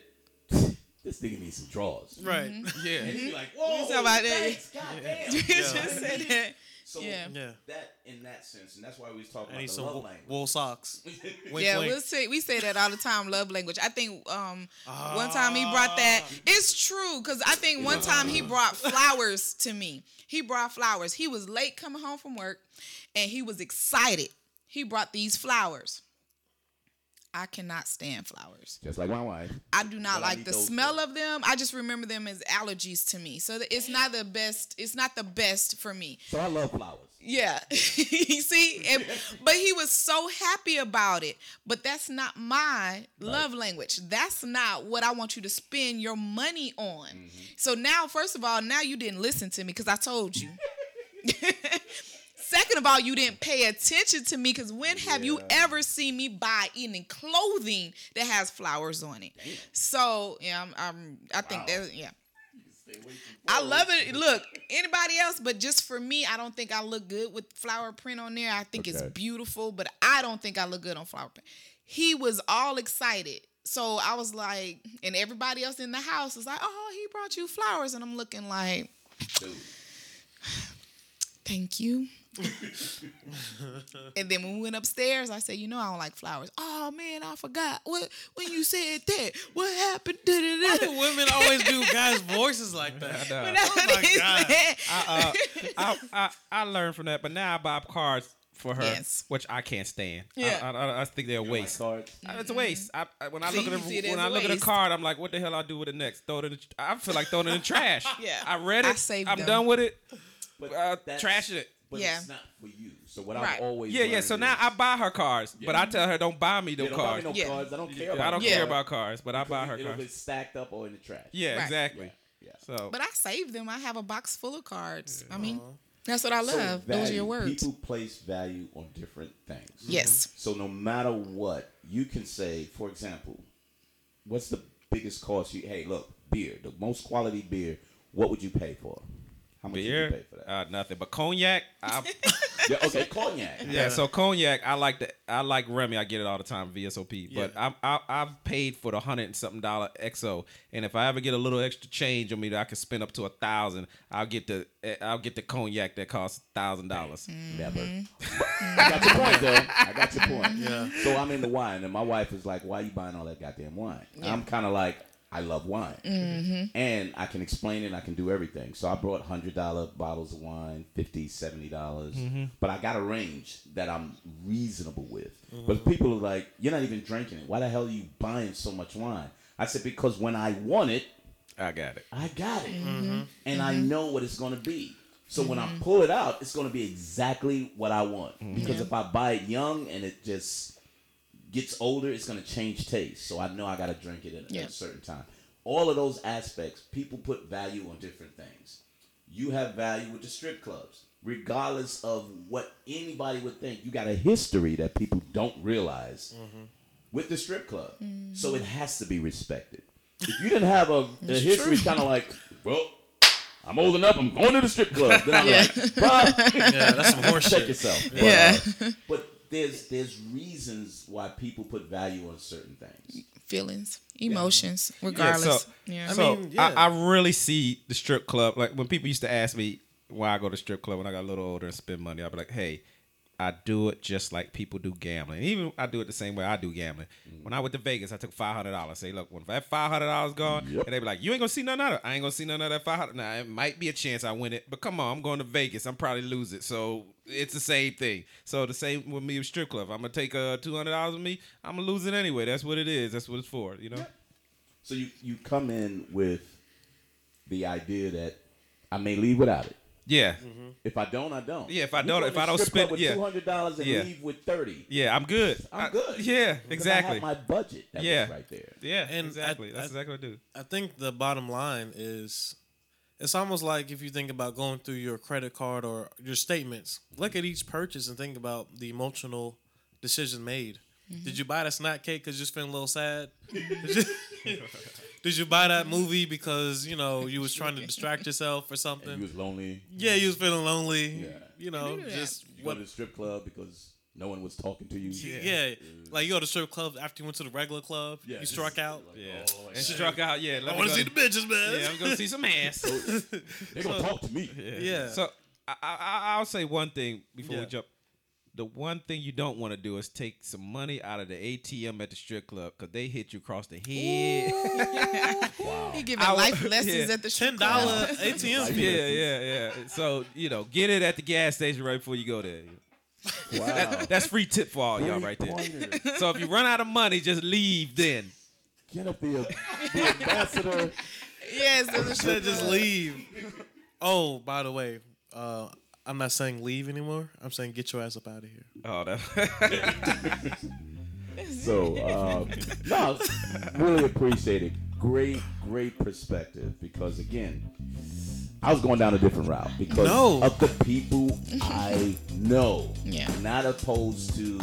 S1: "This nigga needs some drawers."
S2: right. Mm-hmm.
S1: And
S3: Yeah.
S1: he's like, "Whoa,
S4: talking about that.
S1: thanks, goddamn."
S4: You just said that.
S1: So
S4: Yeah.
S2: Yeah.
S1: that in that sense, and that's why we was talking
S2: I
S1: about the
S2: some
S1: love
S2: wool,
S1: language.
S2: wool socks. Wink,
S4: yeah,
S2: wink.
S4: we'll say we say that all the time. Love language. I think um one time he brought that. It's true because I think one time he brought flowers to me. He brought flowers. He was late coming home from work, and he was excited. He brought these flowers. I cannot stand flowers.
S1: Just like my wife.
S4: I do not
S1: But
S4: like the smell
S1: for-
S4: of them. I just remember them as allergies to me. So it's not the best. It's not the best for me.
S1: So I love flowers.
S4: Yeah. you see? And, but he was so happy about it. But that's not my love language. That's not what I want you to spend your money on. Mm-hmm. So now, first of all, now you didn't listen to me because I told you. Second of all, you didn't pay attention to me because when have you ever seen me buy any clothing that has flowers on it? So yeah, I'm, I'm I think that yeah. I love it. Look, anybody else, but just for me, I don't think I look good with flower print on there. I think it's beautiful, but I don't think I look good on flower print. He was all excited. So I was like, and everybody else in the house was like, oh, he brought you flowers. And I'm looking like,
S1: Dude.
S4: thank you. and then when we went upstairs, I said, you know, I don't like flowers. Oh man, I forgot. What when you said that? What happened?
S2: Why
S4: Da-da-da.
S2: do women always do guys' voices like that?
S3: I,
S4: When
S3: know.
S4: I-
S2: Oh my God.
S3: I, uh, I, I, I learned from that, but now I buy cards for her,
S4: Yes.
S3: which I can't stand.
S4: Yeah.
S3: I, I, I think they're a
S1: My
S3: waste.
S1: cards.
S3: Uh, It's a waste. I, I, when I
S4: See,
S3: look at
S4: you see it
S3: a, when
S4: as
S3: I
S4: a
S3: look at a card, I'm like, what the hell I do with it next? Throw it in. The, I feel like throwing it in the trash.
S4: Yeah.
S3: I read it.
S4: I saved
S3: I'm
S4: them.
S3: done with it.
S1: But
S3: Uh, trash it.
S1: But
S4: Yeah.
S1: it's not for you. So what
S4: Right.
S1: I've always
S3: Yeah, yeah.
S1: learned
S3: So now I buy her cards, but I tell her don't buy me
S1: Yeah,
S3: no
S1: don't buy me
S3: cards.
S1: no
S4: Yeah.
S1: cards. I don't care
S3: Yeah,
S1: about
S3: I don't
S1: the
S3: care about cards, but I buy her
S1: because It'll be
S3: cards.
S1: stacked up or in the trash.
S3: Yeah,
S4: Right.
S3: exactly.
S1: Yeah.
S3: So
S4: But I saved them. I have a box full of cards. I mean, uh-huh. that's what I
S1: So
S4: love. Those are your words.
S1: People place value on different things. Mm-hmm.
S4: Yes.
S1: So no matter what, you can say, for example, what's the biggest cost you hey, look, beer, the most quality beer, what would you pay for? How much would you
S3: beer,
S1: pay for that?
S3: uh, nothing. But cognac, I,
S1: yeah, okay, cognac.
S3: yeah. So cognac, I like the I like Remy. I get it all the time VSOP. But
S2: Yeah.
S3: I, I I've paid for the hundred and something dollar XO, and if I ever get a little extra change on me that I can spend up to a thousand, I'll get the eh, I'll get the cognac that costs thousand dollars.
S1: Never.
S4: Mm-hmm.
S1: I got your point though. I got your point.
S2: Yeah.
S1: So I'm in the wine, and my wife is like, "Why are you buying all that goddamn wine?" I'm kind of like, "I love wine,
S4: Mm-hmm.
S1: and I can explain it. I can do everything." So I brought hundred dollar bottles of wine, 50 dollars. 70 dollars, mm-hmm. but I got a range that I'm reasonable with. Mm-hmm. But people are like, "You're not even drinking it. Why the hell are you buying so much wine?" I said, "Because when I want it,
S3: I got it.
S1: I got it,
S4: Mm-hmm. mm-hmm.
S1: and I know what it's going to be. So when I pull it out, it's going to be exactly what I want. Because if I buy it young and it just gets older, it's going to change taste. So I know I got to drink it at,
S4: Yeah.
S1: a certain time. All of those aspects, people put value on different things. You have value with the strip clubs, regardless of what anybody would think. You got a history that people don't realize with the strip club. So it has to be respected. If you didn't have a, a history, kind of like, well, I'm old enough, I'm going to the strip club. Then I'm
S4: Yeah.
S1: like, bruh,
S2: Yeah, that's some horse
S1: check
S2: shit.
S1: yourself. But,
S4: Yeah.
S1: uh, but there's there's reasons why people put value on certain things.
S4: Feelings, emotions, regardless.
S3: so-
S4: Yeah.
S2: I
S3: so
S2: mean, yeah.
S3: I, I really see the strip club. Like when people used to ask me why I go to strip club when I got a little older and spend money, I'd be like, hey, I do it just like people do gambling. Even I do it the same way I do gambling. Mm. When I went to Vegas, I took five hundred dollars. Say, look, when that five hundred dollars gone,
S1: Yep.
S3: and they be like, you ain't gonna see none of it. I ain't gonna see none of that five hundred. Now it might be a chance I win it, but come on, I'm going to Vegas. I'm probably lose it. So it's the same thing. So the same with me with strip club. I'm gonna take uh two hundred dollars with me. I'm gonna lose it anyway. That's what it is. That's what it's for. You know.
S1: So you you come in with the idea that I may leave without it.
S3: Yeah.
S1: If I don't, I don't.
S3: Yeah, if I
S1: You
S3: don't- if I don't spend-
S1: with
S3: yeah.
S1: two hundred dollars and
S3: Yeah.
S1: leave with thirty,
S3: Yeah, I'm good.
S1: I'm
S3: I-
S1: good.
S3: yeah, exactly.
S1: I have my budget. That
S3: Yeah.
S1: right there.
S3: yeah,
S2: And
S3: exactly.
S2: I-
S3: That's
S2: I-
S3: exactly what I do.
S2: I think the bottom line is it's almost like if you think about going through your credit card or your statements, look at each purchase and think about the emotional decision made. Did you buy the snack cake because you're just feeling a little sad? Did you, did you buy that movie because you know you was trying to distract yourself or
S1: And
S2: something?
S1: you was lonely.
S2: yeah, you was feeling lonely.
S1: Yeah.
S2: You know, just
S1: You go to the strip club because no one was talking to you.
S2: Yeah. like you go to strip club after you went to the regular club.
S1: Yeah.
S2: You struck out.
S3: Yeah,
S1: Oh,
S3: and struck out. Yeah,
S2: I
S3: let me
S2: want to see the bitches, man.
S3: Yeah, I'm gonna see some ass.
S1: They're gonna talk to me.
S2: Yeah.
S3: So I, I, I'll say one thing before we jump. The one thing you don't want to do is take some money out of the ATM at the strip club because they hit you across the head.
S1: Wow.
S4: He giving
S3: I
S4: life lessons
S3: yeah.
S4: at the strip
S2: Ten
S4: club.
S2: dollar ATM
S3: yeah, yeah, yeah. So you know, get it at the gas station right before you go there.
S1: Wow.
S3: That- that's free tip for all y'all right there.
S1: Pointer.
S3: So if you run out of money, just leave then.
S1: Get up the, the ambassador.
S4: Yes, there's a
S2: Said
S4: strip
S2: just leave. Oh, by the way, uh, I'm not saying leave anymore. I'm saying get your ass up out of here.
S3: Oh, that.
S1: So, um, no, really appreciate it. Great, great perspective because again, I was going down a different route because
S2: No.
S1: of the people I know,
S4: Yeah.
S1: not opposed to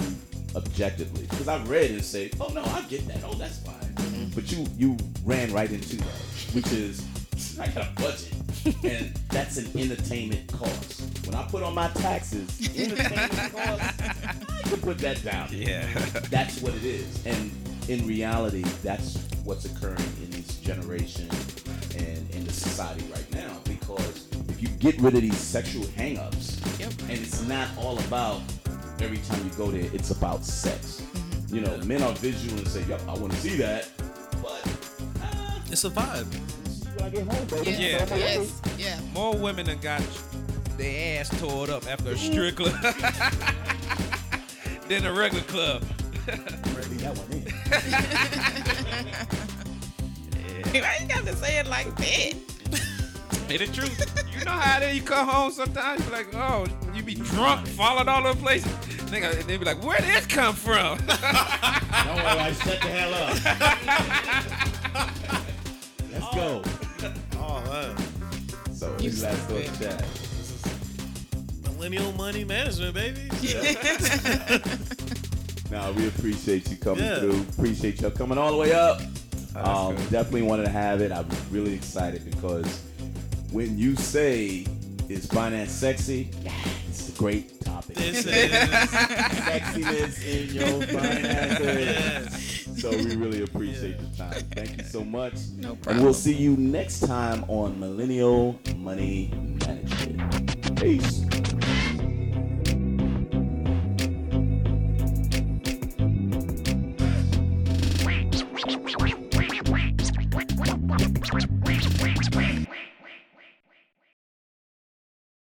S1: objectively. Because I've read and say, "Oh no, I get that. Oh, that's fine."
S2: Mm-hmm.
S1: But you you ran right into that, which is I got a budget, and that's an entertainment cost. When I put on my taxes, entertainment cost, I can put that down.
S3: yeah.
S1: That's what it is. And in reality, that's what's occurring in this generation and in the society right now. Because if you get rid of these sexual hang-ups,
S4: Yep.
S1: and it's not all about every time you go there, it's about sex. You know, men are visual and say, yep, I want to see that. But uh,
S2: It's a vibe.
S1: see when I get home, baby.
S4: Yes,
S3: Yeah.
S4: yes, yeah.
S3: More women than got their ass tore up after a strip club than a regular club.
S1: Ready that one in.
S4: Why you got to say it like that?
S3: Hey, the truth. You know how it is. You come home sometimes, you be like, oh, you be drunk, falling all over the place. Nigga, they be like, where did this come from?
S1: Don't worry, I shut the hell up. Let's go.
S2: Oh, man.
S1: So,
S4: You
S1: his last thought
S4: stupid.
S1: chat.
S2: Millennial money management, baby. Yeah.
S1: Now we appreciate you coming
S2: Yeah.
S1: through. Appreciate you coming all the way up.
S3: that's
S1: Um,
S3: good.
S1: definitely wanted to have it. I'm really excited because when you say is finance sexy, it's a great topic.
S2: This is
S1: Sexiness in your finances.
S2: yes.
S1: So we really appreciate the time. Thank you so much.
S4: No problem.
S1: And we'll see you next time on Millennial Money Management. Peace.